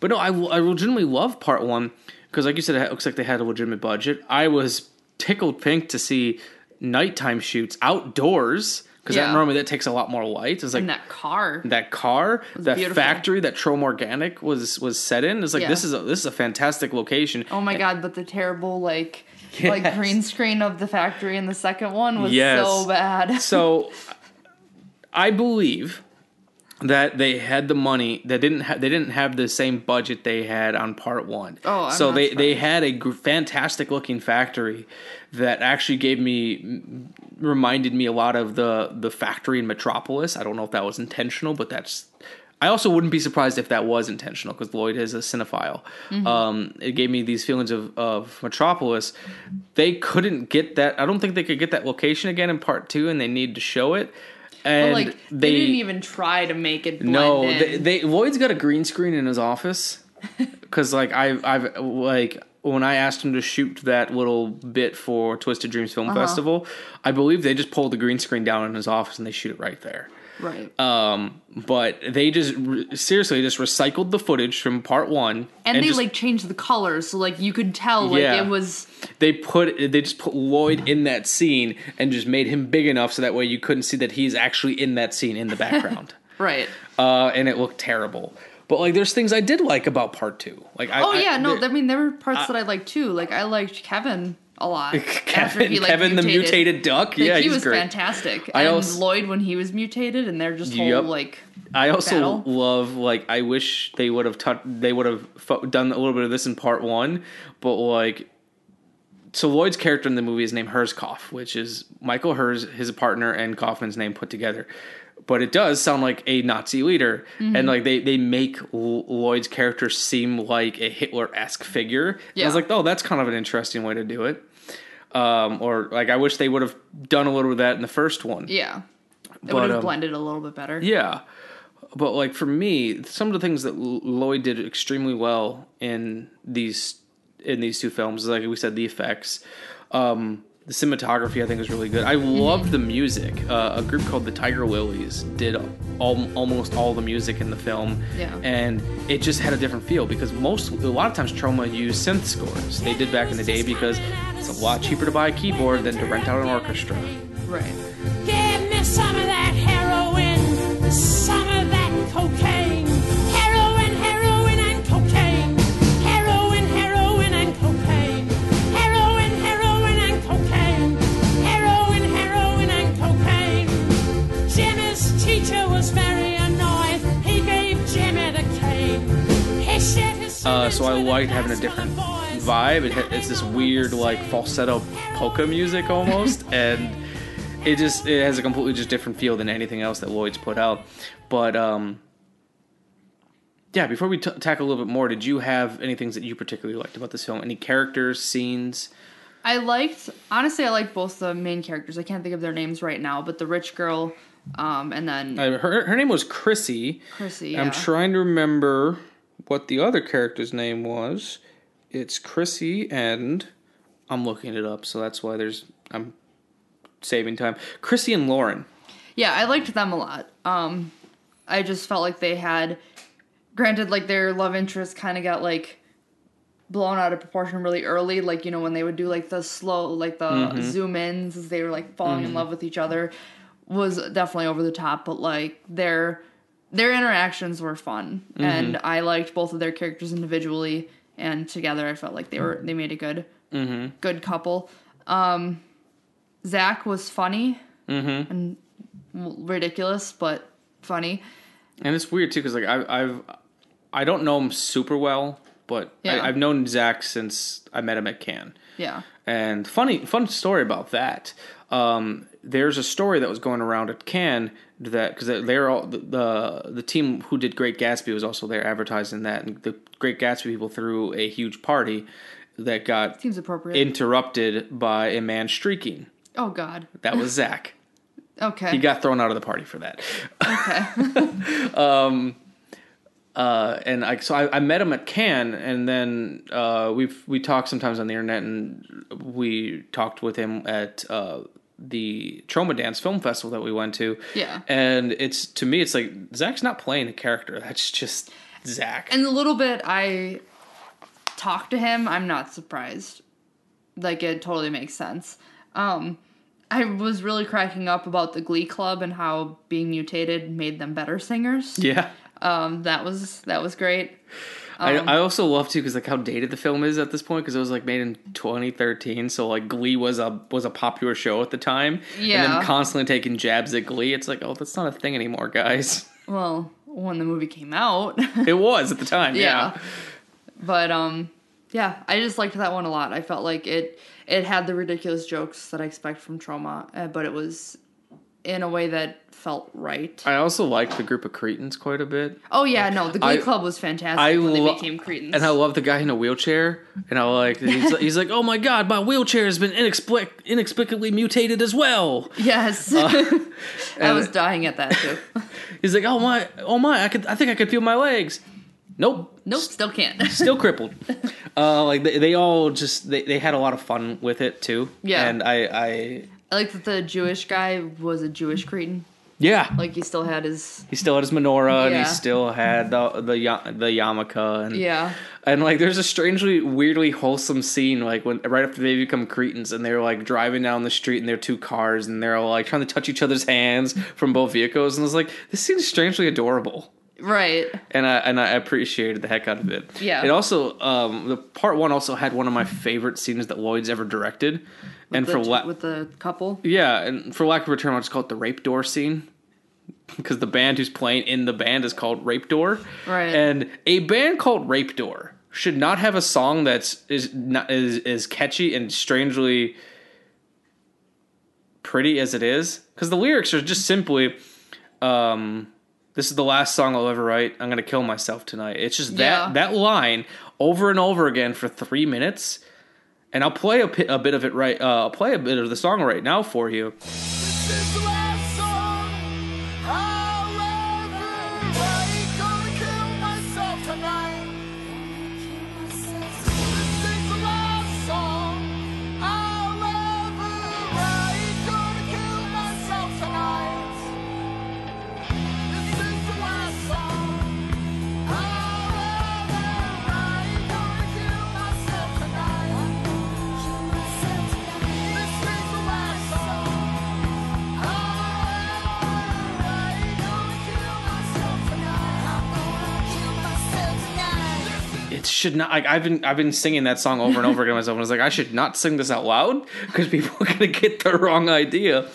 But no, I I legitimately love part one because like you said, it looks like they had a legitimate budget. I was tickled pink to see nighttime shoots outdoors because Yeah. that normally that takes a lot more light. It's like in that car. that car, that beautiful. factory that Trom Organic was was set in. It's like Yeah. this is a this is a fantastic location. Oh my god, but the terrible like Yes. like green screen of the factory in the second one was Yes. so bad. so I believe that they had the money. They didn't. Ha- they didn't have the same budget they had on part one. Oh, I'm so they they had a fantastic looking factory that actually gave me reminded me a lot of the the factory in Metropolis. I don't know if that was intentional, but that's. I also wouldn't be surprised if that was intentional because Lloyd is a cinephile. Mhm. Um, it gave me these feelings of, of Metropolis. They couldn't get that. I don't think they could get that location again in part two, and they need to show it. And but like they, didn't even try to make it no, they, they Lloyd's got a green screen in his office because like I've I've like when I asked him to shoot that little bit for Twisted Dreams Film Uh-huh. Festival, I believe they just pulled the green screen down in his office and they shoot it right there. right. Um, but they just re- seriously just recycled the footage from part one And, they just- like changed the colors so like you could tell like Yeah. it was they put they just put Lloyd in that scene and just made him big enough so that way you couldn't see that he's actually in that scene in the background. right. uh, and it looked terrible. But like, there's things I did like about part two. Like, I, oh I- yeah, no, there- I mean there were parts I- that I liked too. Like I liked Kevin a lot. after Kevin, he, like, Kevin the mutated duck. Like, yeah, he was great. fantastic. I and also- Lloyd when he was mutated, and they're just whole Yep. like. I also battle. love like I wish they would have taught they would have fo- done a little bit of this in part one, but like. So Lloyd's character in the movie is named Herzkauf, which is Michael Herz, his partner, and Kaufman's name put together. But it does sound like a Nazi leader, Mhm. and like they they make L- Lloyd's character seem like a Hitler esque figure. And I was like, oh, that's kind of an interesting way to do it. Um, or like I wish they would have done a little of that in the first one. Yeah, it would have um, blended a little bit better. Yeah. But like for me, some of the things that L- Lloyd did extremely well in these in these two films, is like we said, the effects, um, the cinematography, I think is really good. I love the music. Uh, a group called the Tiger Lillies did all, almost all the music in the film, Yeah. and it just had a different feel because most a lot of times Troma used synth scores. They did back in the day because it's a lot cheaper to buy a keyboard than to rent out an orchestra. Right. Give me some of that Uh, so I liked having a different vibe. It, it's this weird like falsetto polka music almost, and it just it has a completely just different feel than anything else that Lloyd's put out. But um, yeah, before we t- tackle a little bit more, did you have any things that you particularly liked about this film? Any characters, scenes? I liked honestly I liked both the main characters. I can't think of their names right now, but the rich girl, um, and then Uh, her her name was Chrissy. Chrissy. I'm trying to remember what the other character's name was. It's Chrissy, and I'm looking it up, so that's why there's I'm saving time. Chrissy and Lauren. Yeah, I liked them a lot. Um, I just felt like they had, granted, like their love interest kind of got like blown out of proportion really early. Like you know when they would do like the slow, like the Mhm. zoom ins as they were like falling in Mhm. love with each other, was definitely over the top. But like their their interactions were fun, Mhm. and I liked both of their characters individually and together. I felt like they were they made a good Mm-hmm. good couple. Um, Zach was funny Mm-hmm. and ridiculous, but funny. And it's weird too, because like I've, I've I don't know him super well, but Yeah. I, I've known Zach since I met him at Cannes. Yeah. And funny, fun story about that. Um, there's a story that was going around at Cannes that because they're all the, the the team who did Great Gatsby was also there advertising that, and the Great Gatsby people threw a huge party, that got Seems appropriate. interrupted by a man streaking. oh God. That was Zach. Okay. He got thrown out of the party for that. okay. um, uh, and I so I, I met him at Cannes, and then uh, we've we talked sometimes on the internet, and we talked with him at uh, the Troma Dance Film Festival that we went to. Yeah. and it's to me, it's like Zach's not playing a character. That's just Zach. And the little bit I talked to him, I'm not surprised. Like it totally makes sense. Um I was really cracking up about the Glee Club and how being mutated made them better singers. yeah. Um that was that was great. I, Um, I also love too because like how dated the film is at this point because it was like made in 2013 so like Glee was a was a popular show at the time Yeah, and then constantly taking jabs at Glee it's like oh that's not a thing anymore guys Well, when the movie came out. it was at the time yeah, yeah. But um yeah, I just liked that one a lot. I felt like it it had the ridiculous jokes that I expect from Troma, uh, but it was in a way that felt right. I also liked the group of Cretins quite a bit Oh yeah, no, the Glee I- Club was fantastic I when lo- they became Cretins. and I love the guy in a wheelchair and I like he's, like- he's like oh my god my wheelchair has been inexplic- inexplicably mutated as well yes, Uh, I was dying at that too. he's like oh my oh my I could I think I could feel my legs nope nope, still can't. still crippled. Uh, like they, they all just they, they had a lot of fun with it too. Yeah. and I I I like that the Jewish guy was a Jewish Cretin. yeah Like he still had his he still had his menorah and Yeah. he still had the the ya- the yarmulke and yeah. and like there's a strangely weirdly wholesome scene like when right after they become cretins and they're like driving down the street in their two cars and they're all like trying to touch each other's hands from both vehicles and I was like this seems strangely adorable. Right. and I and I appreciated the heck out of it. Yeah. It also um the part one also had one of my favorite scenes that Lloyd's ever directed, and the, for la- with the couple. yeah, and for lack of a term, I'll just call it the rape door scene. Because the band who's playing in the band is called Rape Door, Right. And a band called Rape Door should not have a song that's is not is is catchy and strangely pretty as it is. Because the lyrics are just simply, um, "This is the last song I'll ever write. I'm gonna kill myself tonight." It's just that Yeah. that line over and over again for three minutes. And I'll play a, bit of it right. Uh, I'll play a bit of the song right now for you. Should not like I've been I've been singing that song over and over again myself and I was like I should not sing this out loud because people are gonna get the wrong idea.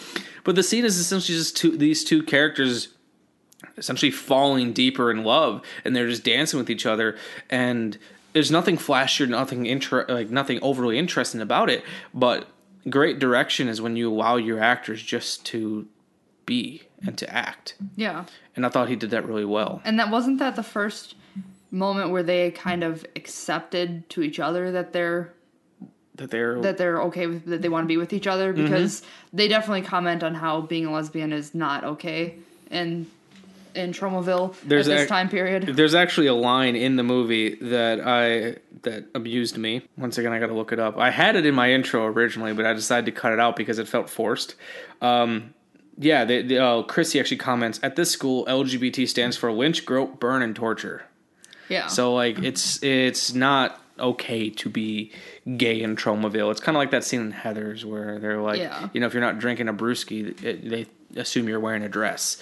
But the scene is essentially just two these two characters essentially falling deeper in love and they're just dancing with each other and there's nothing flashy or nothing inter- like nothing overly interesting about it but great direction is when you allow your actors just to be and to act Yeah. and i thought he did that really well And that wasn't that the first moment where they kind of accepted to each other that they're that they're that they're okay with that they want to be with each other Mm-hmm. because they definitely comment on how being a lesbian is not okay in in Tromaville There's at this ac- time period. There's actually a line in the movie that I that amused me. Once again, I got to look it up. I had it in my intro originally, but I decided to cut it out because it felt forced. Um, yeah, they, they, uh, Chrissy actually comments at this school, LGBT stands for lynch, grope, burn, and torture. Yeah. So like, it's it's not okay to be gay in Tromaville. It's kind of like that scene in Heather's where they're like, Yeah. you know, if you're not drinking a brewski, it, they assume you're wearing a dress,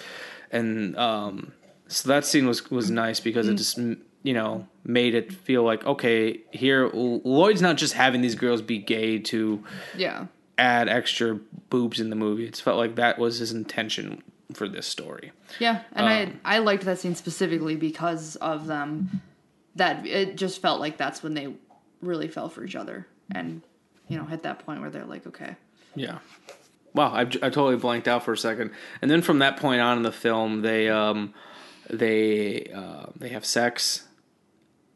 and um, so that scene was was nice because it just mm, you know made it feel like okay, here Lloyd's not just having these girls be gay to yeah. add extra boobs in the movie. It's felt like that was his intention for this story. Yeah, and Um, I I liked that scene specifically because of them. That it just felt like that's when they really fell for each other, and you know hit that point where they're like, okay, Yeah. Wow, I, I totally blanked out for a second, and then from that point on in the film, they um, they uh, they have sex,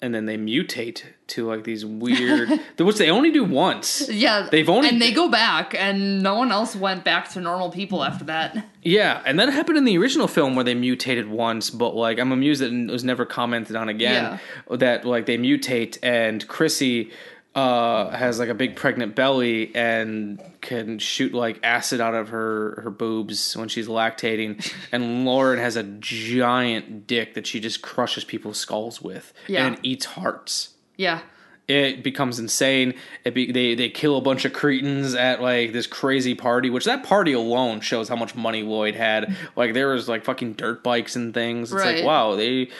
and then they mutate to like these weird, which they only do once. Yeah, They've only- and they go back, and no one else went back to normal people after that. Yeah, and that happened in the original film where they mutated once, but like I'm amused that it was never commented on again. That like they mutate and Chrissy uh has like a big pregnant belly and can shoot like acid out of her her boobs when she's lactating and Lauren has a giant dick that she just crushes people's skulls with Yeah. and eats hearts Yeah, it becomes insane. It be, they they kill a bunch of cretins at like this crazy party, which that party alone shows how much money Lloyd had. Like there was like fucking dirt bikes and things. It's Right. like wow, they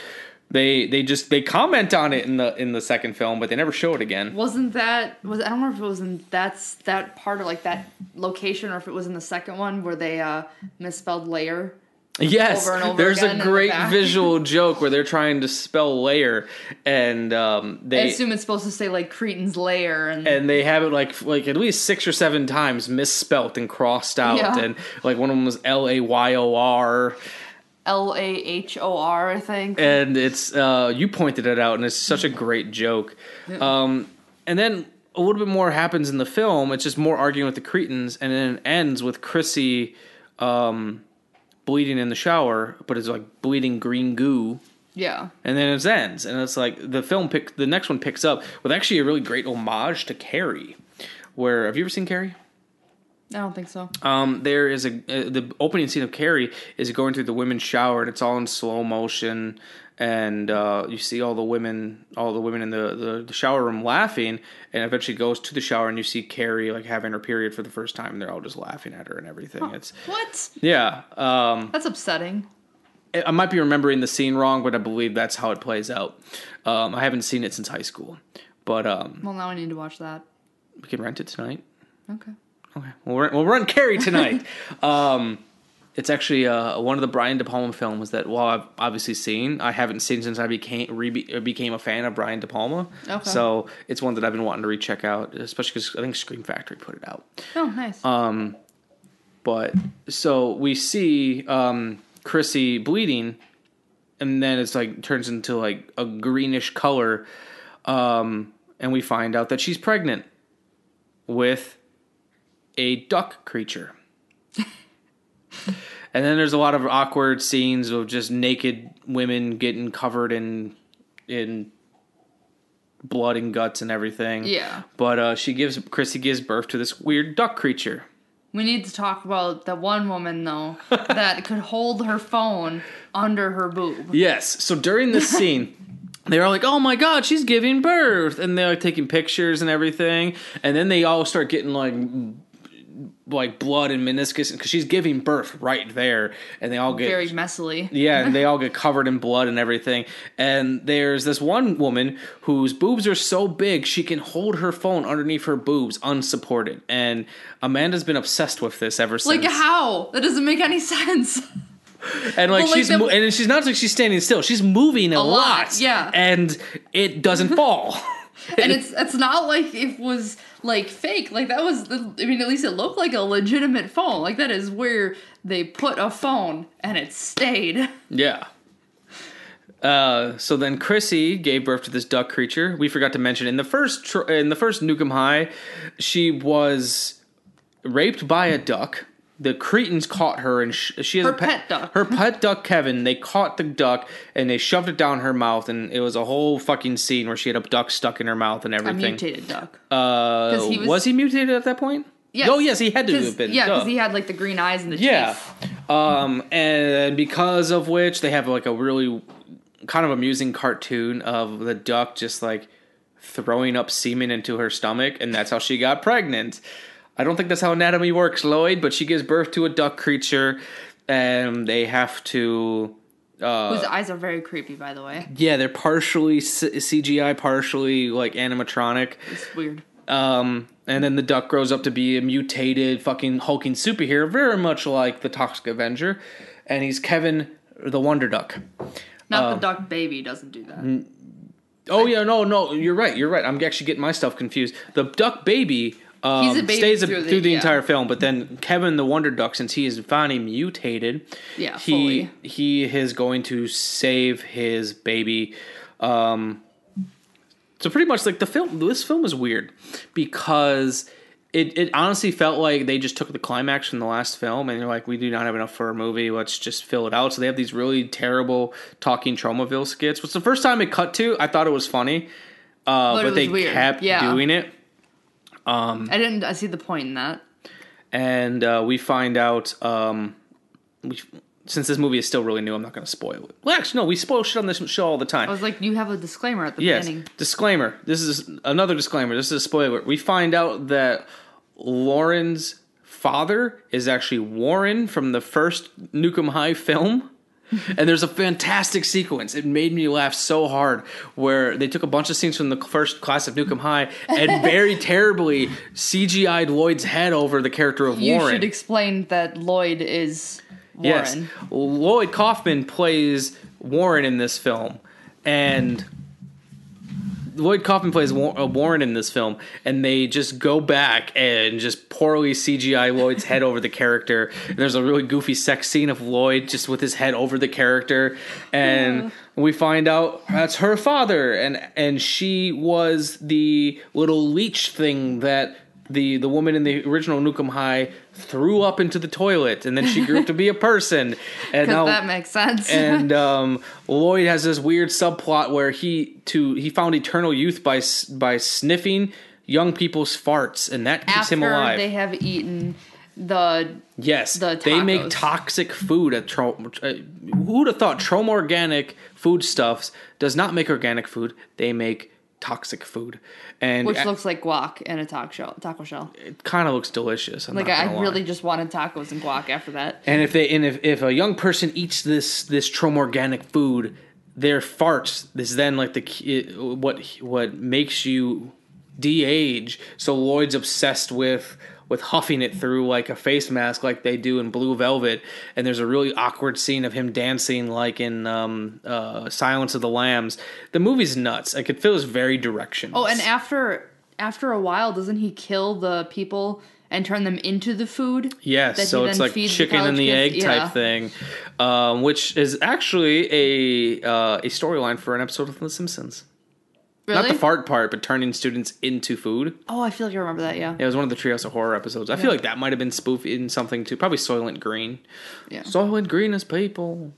they they just they comment on it in the in the second film, but they never show it again. wasn't that was I don't know if it was in that's that part of like that location or if it was in the second one where they uh misspelled layer. Yes, over and over there's a great back. visual joke where they're trying to spell layer, and um, I they assume it's supposed to say like Cretin's layer and, and they have it like like at least six or seven times misspelt and crossed out, Yeah. and like one of them was L A Y O R. L A H O R I think. and it's uh, you pointed it out, and it's such a great joke. Um, and then a little bit more happens in the film. It's just more arguing with the Cretins, and then it ends with Chrissy um, bleeding in the shower, but it's like bleeding green goo. yeah. And then it ends, and it's like the film pick. The next one picks up with actually a really great homage to Carrie. Where have you ever seen Carrie? I don't think so. Um, there is a uh, the opening scene of Carrie is going through the women's shower, and it's all in slow motion, and uh, you see all the women, all the women in the, the, the shower room laughing, and eventually goes to the shower, and you see Carrie like having her period for the first time, and they're all just laughing at her and everything. It's What? yeah. Um, That's upsetting. I I might be remembering the scene wrong, but I believe that's how it plays out. Um, I haven't seen it since high school, but um, Well, now I need to watch that. we can rent it tonight. Okay. Okay, we'll run, we'll run Carrie tonight. um, it's actually uh, one of the Brian De Palma films that, while I've obviously seen, I haven't seen since I became re- became a fan of Brian De Palma. Okay. So it's one that I've been wanting to recheck out, especially because I think Scream Factory put it out. Oh, nice. Um, but so we see um, Chrissy bleeding, and then it's like turns into like a greenish color, um, and we find out that she's pregnant with a duck creature. and then there's a lot of awkward scenes of just naked women getting covered in in blood and guts and everything. Yeah. But uh, she gives Chrissy gives birth to this weird duck creature. We need to talk about the one woman though that could hold her phone under her boob. Yes. So during this scene, they're all like, "Oh my god, she's giving birth," and they're like taking pictures and everything. And then they all start getting like like blood and meniscus because she's giving birth right there, and they all get Very messily. yeah, and they all get covered in blood and everything. And there's this one woman whose boobs are so big she can hold her phone underneath her boobs unsupported. And Amanda's been obsessed with this ever since. Like how? That doesn't make any sense. and like Well, like she's mo- and she's not like she's standing still. She's moving a, A lot, lot, yeah. and it doesn't fall. and it's it's not like it was like fake. Like that was the, I mean at least it looked like a legitimate phone. Like that is where they put a phone and it stayed. Yeah. Uh, so then Chrissy gave birth to this duck creature. We forgot to mention in the first tr- in the first Nuke 'Em High, she was raped by a duck. The Cretins caught her, and sh- she has Her a pet, pet duck. Her pet duck, Kevin. They caught the duck and they shoved it down her mouth, and it was a whole fucking scene where she had a duck stuck in her mouth and A everything. mutated duck. Uh, he was, was- he mutated at that point? Yes. Oh yes, he had to have been. Yeah, because he had like the green eyes and the Yeah. teeth. Um, and because of which they have like a really kind of amusing cartoon of the duck just like throwing up semen into her stomach, and that's how she got pregnant. I don't think that's how anatomy works, Lloyd, but she gives birth to a duck creature, and they have to. Uh, Whose eyes are very creepy, by the way. yeah, they're partially C- CGI, partially like animatronic. It's weird. Um, and then the duck grows up to be a mutated fucking hulking superhero, very much like the Toxic Avenger, and he's Kevin the Wonder Duck. Not Uh, the duck baby doesn't do that. Oh yeah, no, no, you're right, you're right. I'm actually getting my stuff confused. The duck baby. Um, He's a baby stays a- through through the- the, yeah. entire film, but then Kevin the Wonder Duck, since he is finally mutated, Yeah, he he is going to save his baby. Um, So pretty much like the film, this film is weird because it, it honestly felt like they just took the climax from the last film and they're like, we do not have enough for a movie. Let's just fill it out. So they have these really terrible talking Tromaville skits, which the first time it cut to, I thought it was funny, uh, But but, was they weird. kept Yeah. doing it. Um, I didn't. I see the point in that. and uh, we find out um, we, since this movie is still really new, I'm not going to spoil it. Well, actually, no, we spoil shit on this show all the time. I was like, you have a disclaimer at the Yes. beginning. Disclaimer. This is another disclaimer. This is a spoiler. We find out that Lauren's father is actually Warren from the first Nuke 'Em High film. And there's a fantastic sequence. It made me laugh so hard where they took a bunch of scenes from the first class of Nuke 'Em High and very terribly CGI'd Lloyd's head over the character of You Warren. should explain that Lloyd is Warren. Yes. Lloyd Kaufman plays Warren in this film. And Lloyd Kaufman plays Wa- uh, Warren in this film, and they just go back and just poorly CGI Lloyd's head over the character. And there's a really goofy sex scene of Lloyd just with his head over the character, and we find out that's her father, and and she was the little leech thing that the the woman in the original Nuke 'Em High threw up into the toilet, and then she grew up to be a person. And now that makes sense. and um, Lloyd has this weird subplot where he to he found eternal youth by s- by sniffing young people's farts, and that keeps After him alive. they have eaten the yes, the they make toxic food at Tro. Uh, who would have thought Trom Organic foodstuffs does not make organic food? They make toxic food, and which looks like guac in a taco shell. Taco shell. It kind of looks delicious. I'm like I really just wanted tacos and guac after that. And if they and if, if a young person eats this this Trom organic food, their farts is then like the what what makes you de-age. So Lloyd's obsessed with with huffing it through like a face mask like they do in Blue Velvet. And there's a really awkward scene of him dancing like in um, uh, Silence of the Lambs. The movie's nuts. Like it feels very direction. Oh, and after after a while, doesn't he kill the people and turn them into the food? Yes, so it's like chicken and the kids? egg Yeah. type thing, um, which is actually a uh, a storyline for an episode of The Simpsons. Not the fart part, but turning students into food. Oh, I feel like I remember that. Yeah. It was one of the Treehouse of Horror episodes. I Yeah. feel like that might have been spoofed in something too. Probably Soylent Green. Yeah. Soylent Green is people.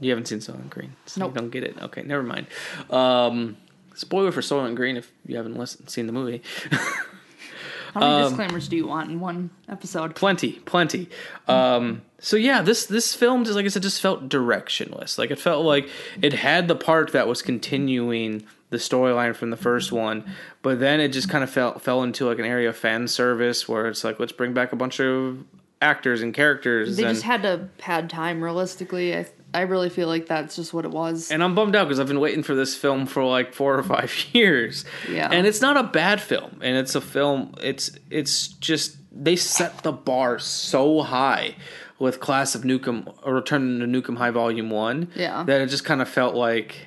You haven't seen Soylent Green, so Nope. you don't get it. Okay, never mind. Um, spoiler for Soylent Green if you haven't listened, seen the movie. How many Um, disclaimers do you want in one episode? plenty plenty um so yeah this this film just like i said just felt directionless like it felt like it had the part that was continuing the storyline from the first one but then it just kind of fell fell into like an area of fan service where it's like let's bring back a bunch of actors and characters They and, just had to pad time. Realistically, I I really feel like that's just what it was. and i'm bummed out because i've been waiting for this film for like four or five years Yeah. and it's not a bad film and it's a film it's it's just they set the bar so high with class of nuke 'em or return to nuke 'em high volume one Yeah. that it just kind of felt like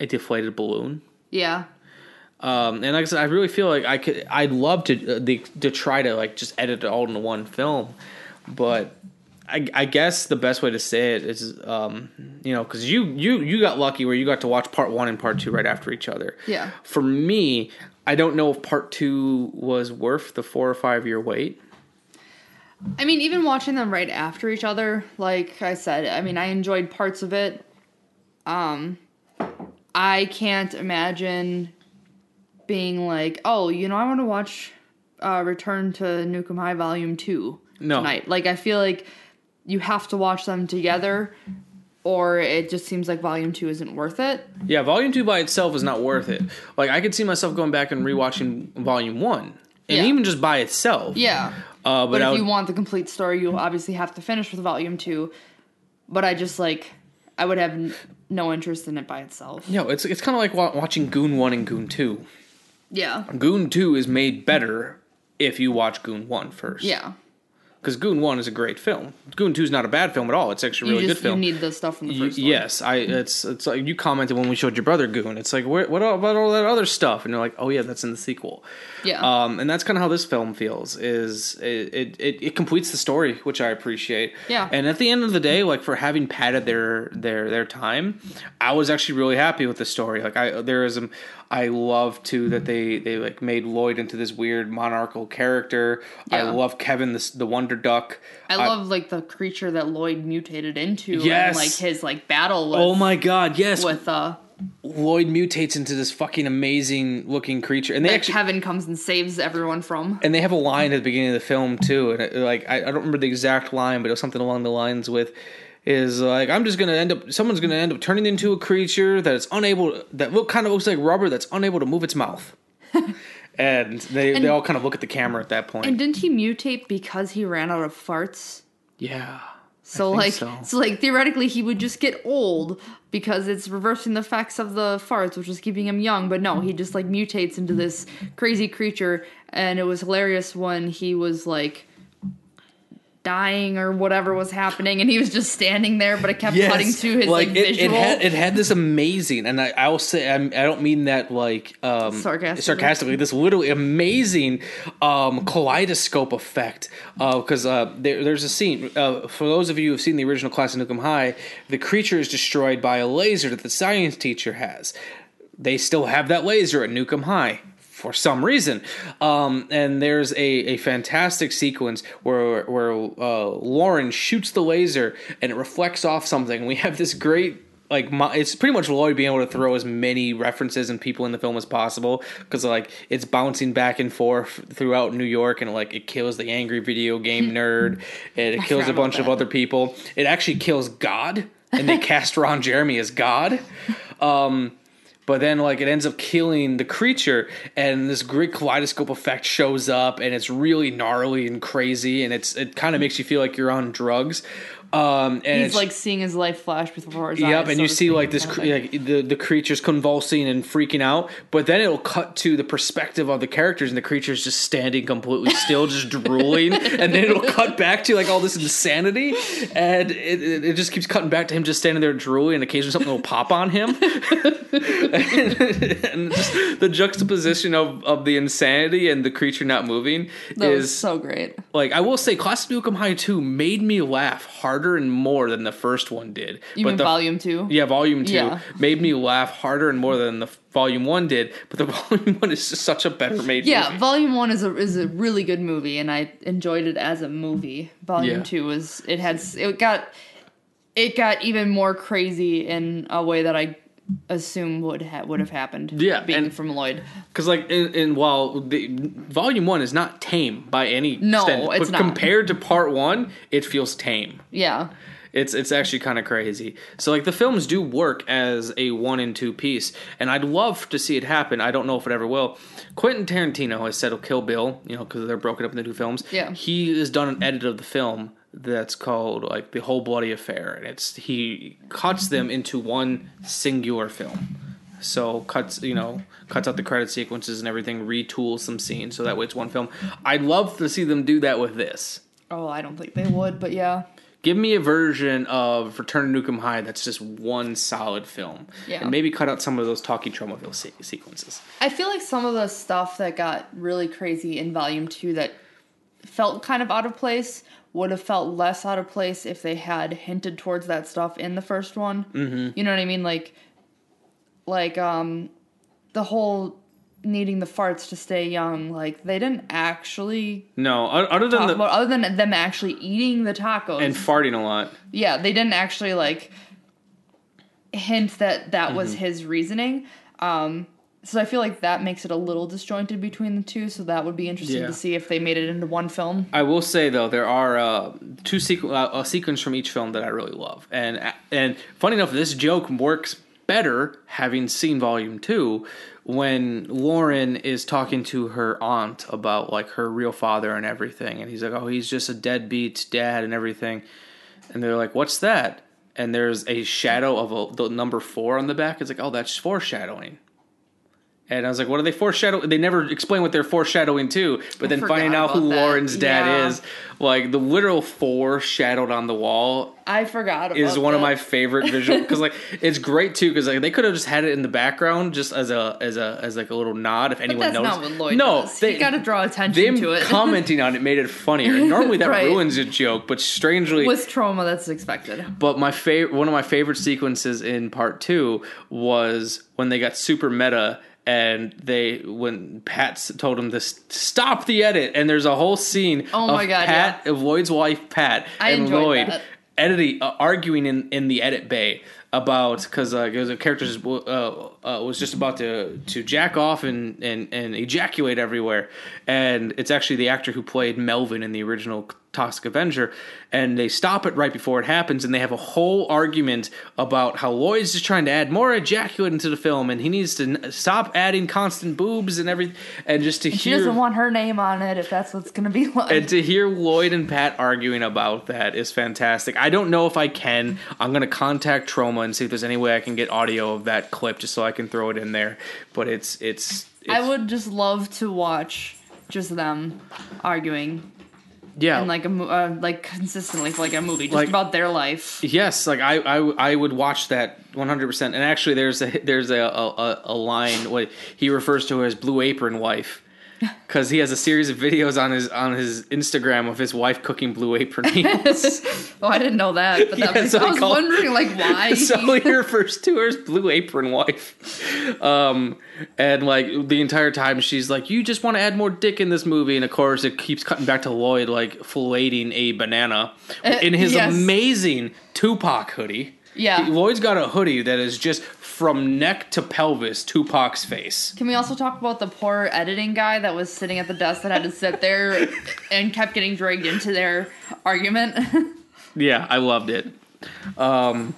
a deflated balloon yeah. um, and like I said, I really feel like I could. I'd love to uh, the, to try to like just edit it all into one film, but I, I guess the best way to say it is, um, you know, because you you you got lucky where you got to watch part one and part two right after each other. Yeah. For me, I don't know if part two was worth the four or five year wait. I mean, even watching them right after each other, like I said, I mean, I enjoyed parts of it. Um, I can't imagine being like, oh, you know, I want to watch uh, Return to Nukem High Volume 2 No. tonight. Like, I feel like you have to watch them together, or it just seems like Volume 2 isn't worth it. Yeah, volume two by itself is not worth it. Like I could see myself going back and rewatching volume one, and Yeah. even just by itself. Yeah. Uh, but But, if would, you want the complete story, you obviously have to finish with Volume 2. But I just, like, I would have n- no interest in it by itself. No, it's it's kind of like wa- watching Goon One and Goon Two. Yeah. Goon Two is made better if you watch Goon One first. Yeah. Because Goon One is a great film. Goon Two is not a bad film at all. It's actually a really just good film. you need the stuff from the You- first one. yes, I. It's it's like you commented when we showed your brother Goon. It's like where, what about all that other stuff? And you're like, oh yeah, that's in the sequel. Yeah. Um, and that's kind of how this film feels. Is it, it it it completes the story, which I appreciate. Yeah. And at the end of the day, like for having padded their their their time, I was actually really happy with the story. Like I there is um, I love too that they they like made Lloyd into this weird monarchical character. I love Kevin the the Wonder Duck. I love like the creature that Lloyd mutated into. Yes. And, like his like battle with oh my god, yes. with uh Lloyd mutates into this fucking amazing looking creature, and they that actually Kevin comes and saves everyone from. and they have a line at the beginning of the film too, and it, like I, I don't remember the exact line, but it was something along the lines with is like I'm just gonna end up someone's gonna end up turning into a creature that's unable that look kind of looks like rubber that's unable to move its mouth, and they And- they all kind of look at the camera at that point. And didn't he mutate because he ran out of farts? yeah. So like so. so. like theoretically he would just get old because it's reversing the effects of the farts, which is keeping him young. But no, he just like mutates into this crazy creature, and it was hilarious when he was like dying or whatever was happening, and he was just standing there, but it kept cutting to his like, it, it visual. had it had this amazing, and I, I will say I'm, I don't mean that like um, Sarcastically. sarcastically. This literally amazing um, kaleidoscope effect because uh, there, there's a scene uh, for those of you who've seen the original class of Nuke 'Em High. The creature is destroyed by a laser that the science teacher has. They still have that laser at Nuke 'Em High for some reason. Um, and there's a, a fantastic sequence where where uh, Lauren shoots the laser and it reflects off something. We have this great like mo- it's pretty much Lloyd being able to throw as many references and people in the film as possible because like it's bouncing back and forth throughout New York and like it kills the angry video game nerd and it I kills a bunch of other people. It actually kills God and they cast Ron Jeremy as God. Um, but then like it ends up killing the creature and this great kaleidoscope effect shows up and it's really gnarly and crazy and it's it kind of makes you feel like you're on drugs um and He's like seeing his life flash before his eyes. Yep, and so you see like this, kind cre- of thing. like the the creature's convulsing and freaking out, but then it'll cut to the perspective of the characters, and the creature's just standing completely still, just drooling, and then it'll cut back to like all this insanity, and it, it, it just keeps cutting back to him just standing there drooling, and occasionally something will pop on him, and just the juxtaposition of of the insanity and the creature not moving That was is so great. like I will say, Class of Nuke 'Em High Two made me laugh harder and more than the first one did. You but mean the, volume two? Yeah, Volume Two Yeah. made me laugh harder and more than the Volume One did. But the Volume One is just such a better made. Yeah, movie. Volume One is a is a really good movie, and I enjoyed it as a movie. Volume Yeah. Two was it had it got it got even more crazy in a way that I assume would ha- would have happened. Yeah, being and- from Lloyd. Because like, in, in while the Volume One is not tame by any No, extent, it's but not. compared to Part One, it feels tame. Yeah, It's it's actually kind of crazy. So like the films do work as a one and two piece, and I'd love to see it happen. I don't know if it ever will. Quentin Tarantino has said he'll Kill Bill, you know, because they're broken up into two films. Yeah. he has done an edit of the film that's called like the whole bloody affair, and it's he cuts them into one singular film. So cuts, you know, cuts out the credit sequences and everything, retools some scenes so that way it's one film. I'd love to see them do that with this. Oh, I don't think they would, but yeah. Give me a version of Return to Nuke 'Em High that's just one solid film. Yeah. And maybe cut out some of those talkie Tromaville se- sequences. I feel like some of the stuff that got really crazy in Volume Two that felt kind of out of place would have felt less out of place if they had hinted towards that stuff in the first one. Mm-hmm. You know what I mean? Like, like um, the whole needing the farts to stay young. Like they didn't actually No, other than the. about other than them actually eating the tacos. and farting a lot. yeah, they didn't actually like hint that that was Mhm. his reasoning. Um, so I feel like that makes it a little disjointed between the two. So that would be interesting Yeah. to see if they made it into one film. I will say though, there are uh, two sequ- uh, a sequence from each film that I really love, and and funny enough, this joke works better having seen Volume Two when Lauren is talking to her aunt about like her real father and everything, and he's like, "Oh, he's just a deadbeat dad and everything," and they're like, "What's that?" And there's a shadow of a, the number four on the back. It's like, "Oh, that's foreshadowing." And I was like, what are they foreshadowing? They never explain what they're foreshadowing to, but I then finding out who that. Lauren's dad Yeah. is, like the literal four shadowed on the wall I forgot about is one of my favorite visual because like it's great too because like they could have just had it in the background just as a as a as like a little nod if anyone that's noticed. not what Lloyd no, does. they got to draw attention to it. commenting on it made it funnier. And normally that Right. ruins a joke, but strangely With Troma, that's expected. but my favorite, one of my favorite sequences in part two was when they got super meta and they when Pat told him to stop the edit, and there's a whole scene Oh of my God, Pat of Lloyd's wife Pat I and Lloyd that. editing uh, arguing in in the edit bay about because uh, 'cause the character just, uh, uh, was just about to to jack off and, and and ejaculate everywhere, and it's actually the actor who played Melvin in the original Toxic Avenger, and they stop it right before it happens, and they have a whole argument about how Lloyd's just trying to add more ejaculate into the film, and he needs to n- stop adding constant boobs and everything, and just to And she doesn't want her name on it if that's what's gonna be like. and to hear Lloyd and Pat arguing about that is fantastic. I don't know if I can. I'm gonna contact Troma and see if there's any way I can get audio of that clip just so I can throw it in there. But it's it's, it's I would just love to watch just them arguing. Yeah. And like a uh, like consistently for like a movie, just Like- about their life. Yes, like I, I, I would watch that 100. percent And actually, there's a there's a, a- a line what he refers to as Blue Apron wife, because he has a series of videos on his on his Instagram of his wife cooking Blue Apron meals. Oh, I didn't know that, but that Yeah, makes, so I was call- wondering like why. so he refers to her as Blue Apron wife, um, and like the entire time she's like, "You just want to add more dick in this movie," and of course it keeps cutting back to Lloyd like filleting a banana Uh, in his yes. amazing Tupac hoodie. Yeah. Lloyd's got a hoodie that is just from neck to pelvis Tupac's face. Can we also talk about the poor editing guy that was sitting at the desk that had to sit there and kept getting dragged into their argument? Yeah, I loved it. Um,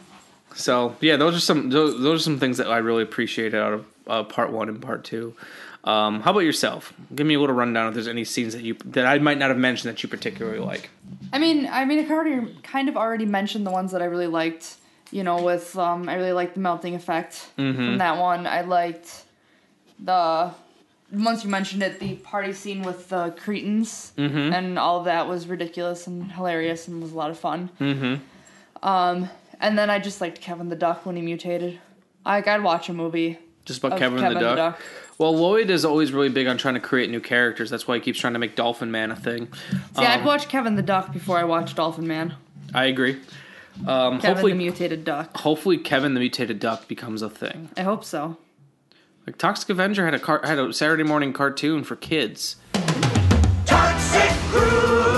so yeah, those are some those, those are some things that I really appreciated out of uh, part one and part two. Um, how about yourself? Give me a little rundown if there's any scenes that you that I might not have mentioned that you particularly like. I mean, I mean, I already kind of already mentioned the ones that I really liked. You know, with um, I really liked the melting effect Mhm. from that one. I liked the once you mentioned it, the party scene with the Cretins, Mhm. and all of that was ridiculous and hilarious and was a lot of fun. Mm-hmm. Um, and then I just liked Kevin the Duck when he mutated. Like I'd watch a movie Just about of Kevin, the, Duck. Well, Lloyd is always really big on trying to create new characters. That's why he keeps trying to make Dolphin Man a thing. See, I'd Um, watch Kevin the Duck before I watched Dolphin Man. I agree. Um, Kevin hopefully, the mutated duck. hopefully, Kevin the mutated duck becomes a thing. I hope so. Like Toxic Avenger had a car- had a Saturday morning cartoon for kids. Toxic Crusaders,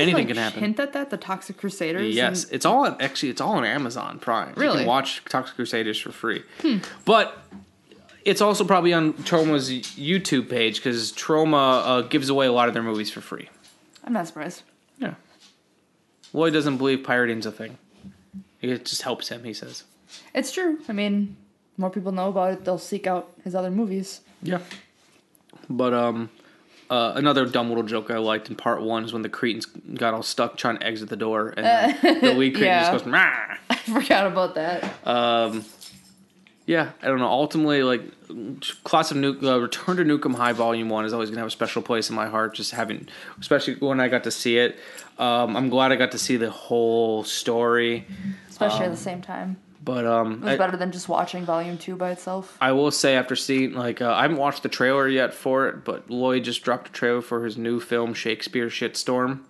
Anything can happen. Hint at that, the Toxic Crusaders. Yes, and- it's all on, actually it's all on Amazon Prime. You Really? can watch Toxic Crusaders for free. Hmm. But it's also probably on Troma's YouTube page because Troma uh, gives away a lot of their movies for free. I'm not surprised. Yeah. Lloyd doesn't believe pirating's a thing. It just helps him, he says. It's true. I mean, more people know about it, they'll seek out his other movies. Yeah. But um, uh, another dumb little joke I liked in part one is when the Cretins got all stuck trying to exit the door, and Uh, the lead Cretin yeah. just goes, Rah! I forgot about that. Um, yeah, I don't know. Ultimately, like Class of Nuke, uh, Return to Nuke 'Em High Volume One is always gonna have a special place in my heart. Just having, especially when I got to see it. Um, I'm glad I got to see the whole story. Especially at Um, the same time. But It um, was I, better than just watching Volume 2 by itself. I will say after seeing like uh, I haven't watched the trailer yet for it, but Lloyd just dropped a trailer for his new film Shakespeare Shitstorm.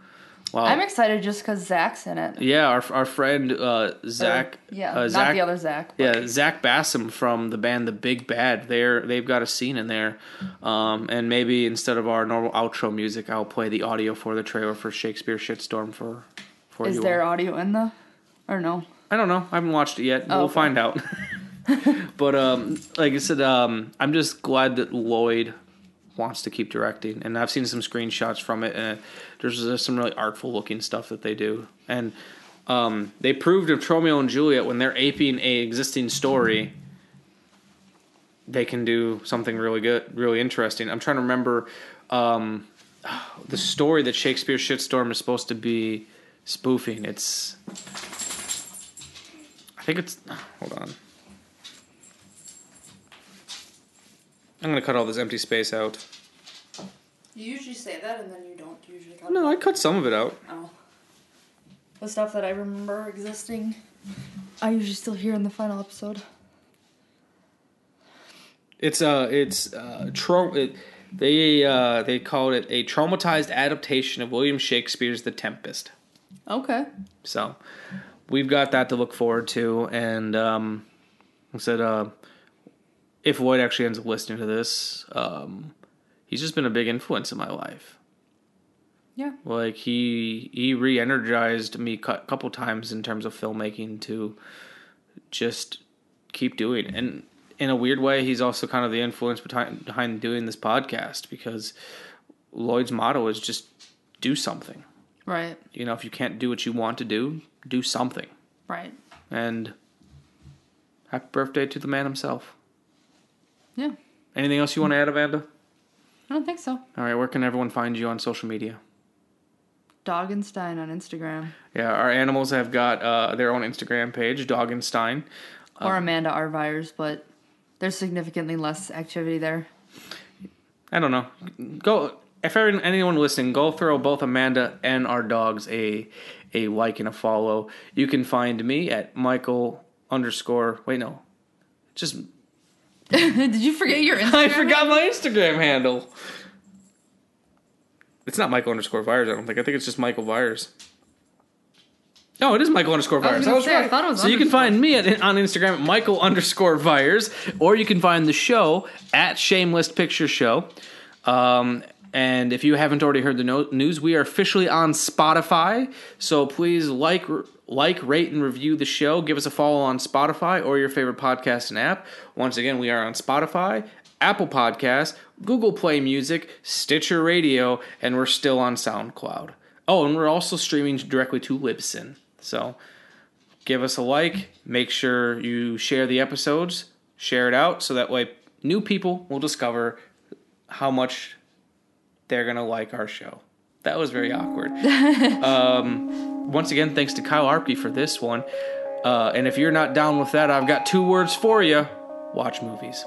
Wow. I'm excited just because Zach's in it. yeah, our our friend uh, Zach. yeah, uh, not the other Zach. Yeah, Zach Bassam from the band The Big Bad. They're they've got a scene in there, um, and maybe instead of our normal outro music, I'll play the audio for the trailer for Shakespeare Shitstorm for for Is you. there all. audio in the. Or no? I don't know. I haven't watched it yet. Oh, we'll okay. find out. but um, like I said, um, I'm just glad that Lloyd wants to keep directing, and I've seen some screenshots from it, and there's, there's some really artful looking stuff that they do, and um, they proved of Romeo and Juliet when they're aping a existing story. They can do something really good, really interesting. I'm trying to remember um, the story that Shakespeare Shitstorm is supposed to be spoofing. It's think it's. Hold on. I'm gonna cut all this empty space out. You usually say that and then you don't usually cut No, I cut some of it out. Oh. The stuff that I remember existing. I usually still hear in the final episode. It's uh it's uh tra- it, they uh they called it a Tromatized adaptation of William Shakespeare's The Tempest. Okay. So we've got that to look forward to and um I said uh if Lloyd actually ends up listening to this, um he's just been a big influence in my life. Yeah. Like he he re-energized me a couple times in terms of filmmaking to just keep doing. it. And in a weird way, he's also kind of the influence behind behind doing this podcast because Lloyd's motto is just do something. Right. You know, if you can't do what you want to do, do something. Right. And happy birthday to the man himself. Yeah. Anything else you want to add, Amanda? I don't think so. All right, where can everyone find you on social media? Doggenstein on Instagram Yeah, our animals have got uh, their own Instagram page, Doggenstein. or Amanda Arvires, but there's significantly less activity there. I don't know. Go if everyone- anyone listening, go throw both Amanda and our dogs a a like and a follow. You can find me at Michael underscore. Wait, no, just Did you forget your Instagram? I forgot my Instagram handle. It's not Michael underscore Vires. I don't think. I think it's just Michael Vires. No, it is Michael underscore I Vires. was I gonna was say, I thought it was so you can find me at, on Instagram at Michael underscore Vires, or you can find the show at Shameless Picture Show. Um, and if you haven't already heard the no- news, we are officially on Spotify. So please like, like, rate, and review the show. Give us a follow on Spotify or your favorite podcasting app. Once again, we are on Spotify, Apple Podcasts, Google Play Music, Stitcher Radio, and we're still on SoundCloud. Oh, and we're also streaming directly to Libsyn. So give us a like. Make sure you share the episodes, share it out, so that way new people will discover how much they're gonna like our show. That was very awkward. um, once again, thanks to Kyle Arpke for this one. Uh, and if you're not down with that, I've got two words for you: watch movies.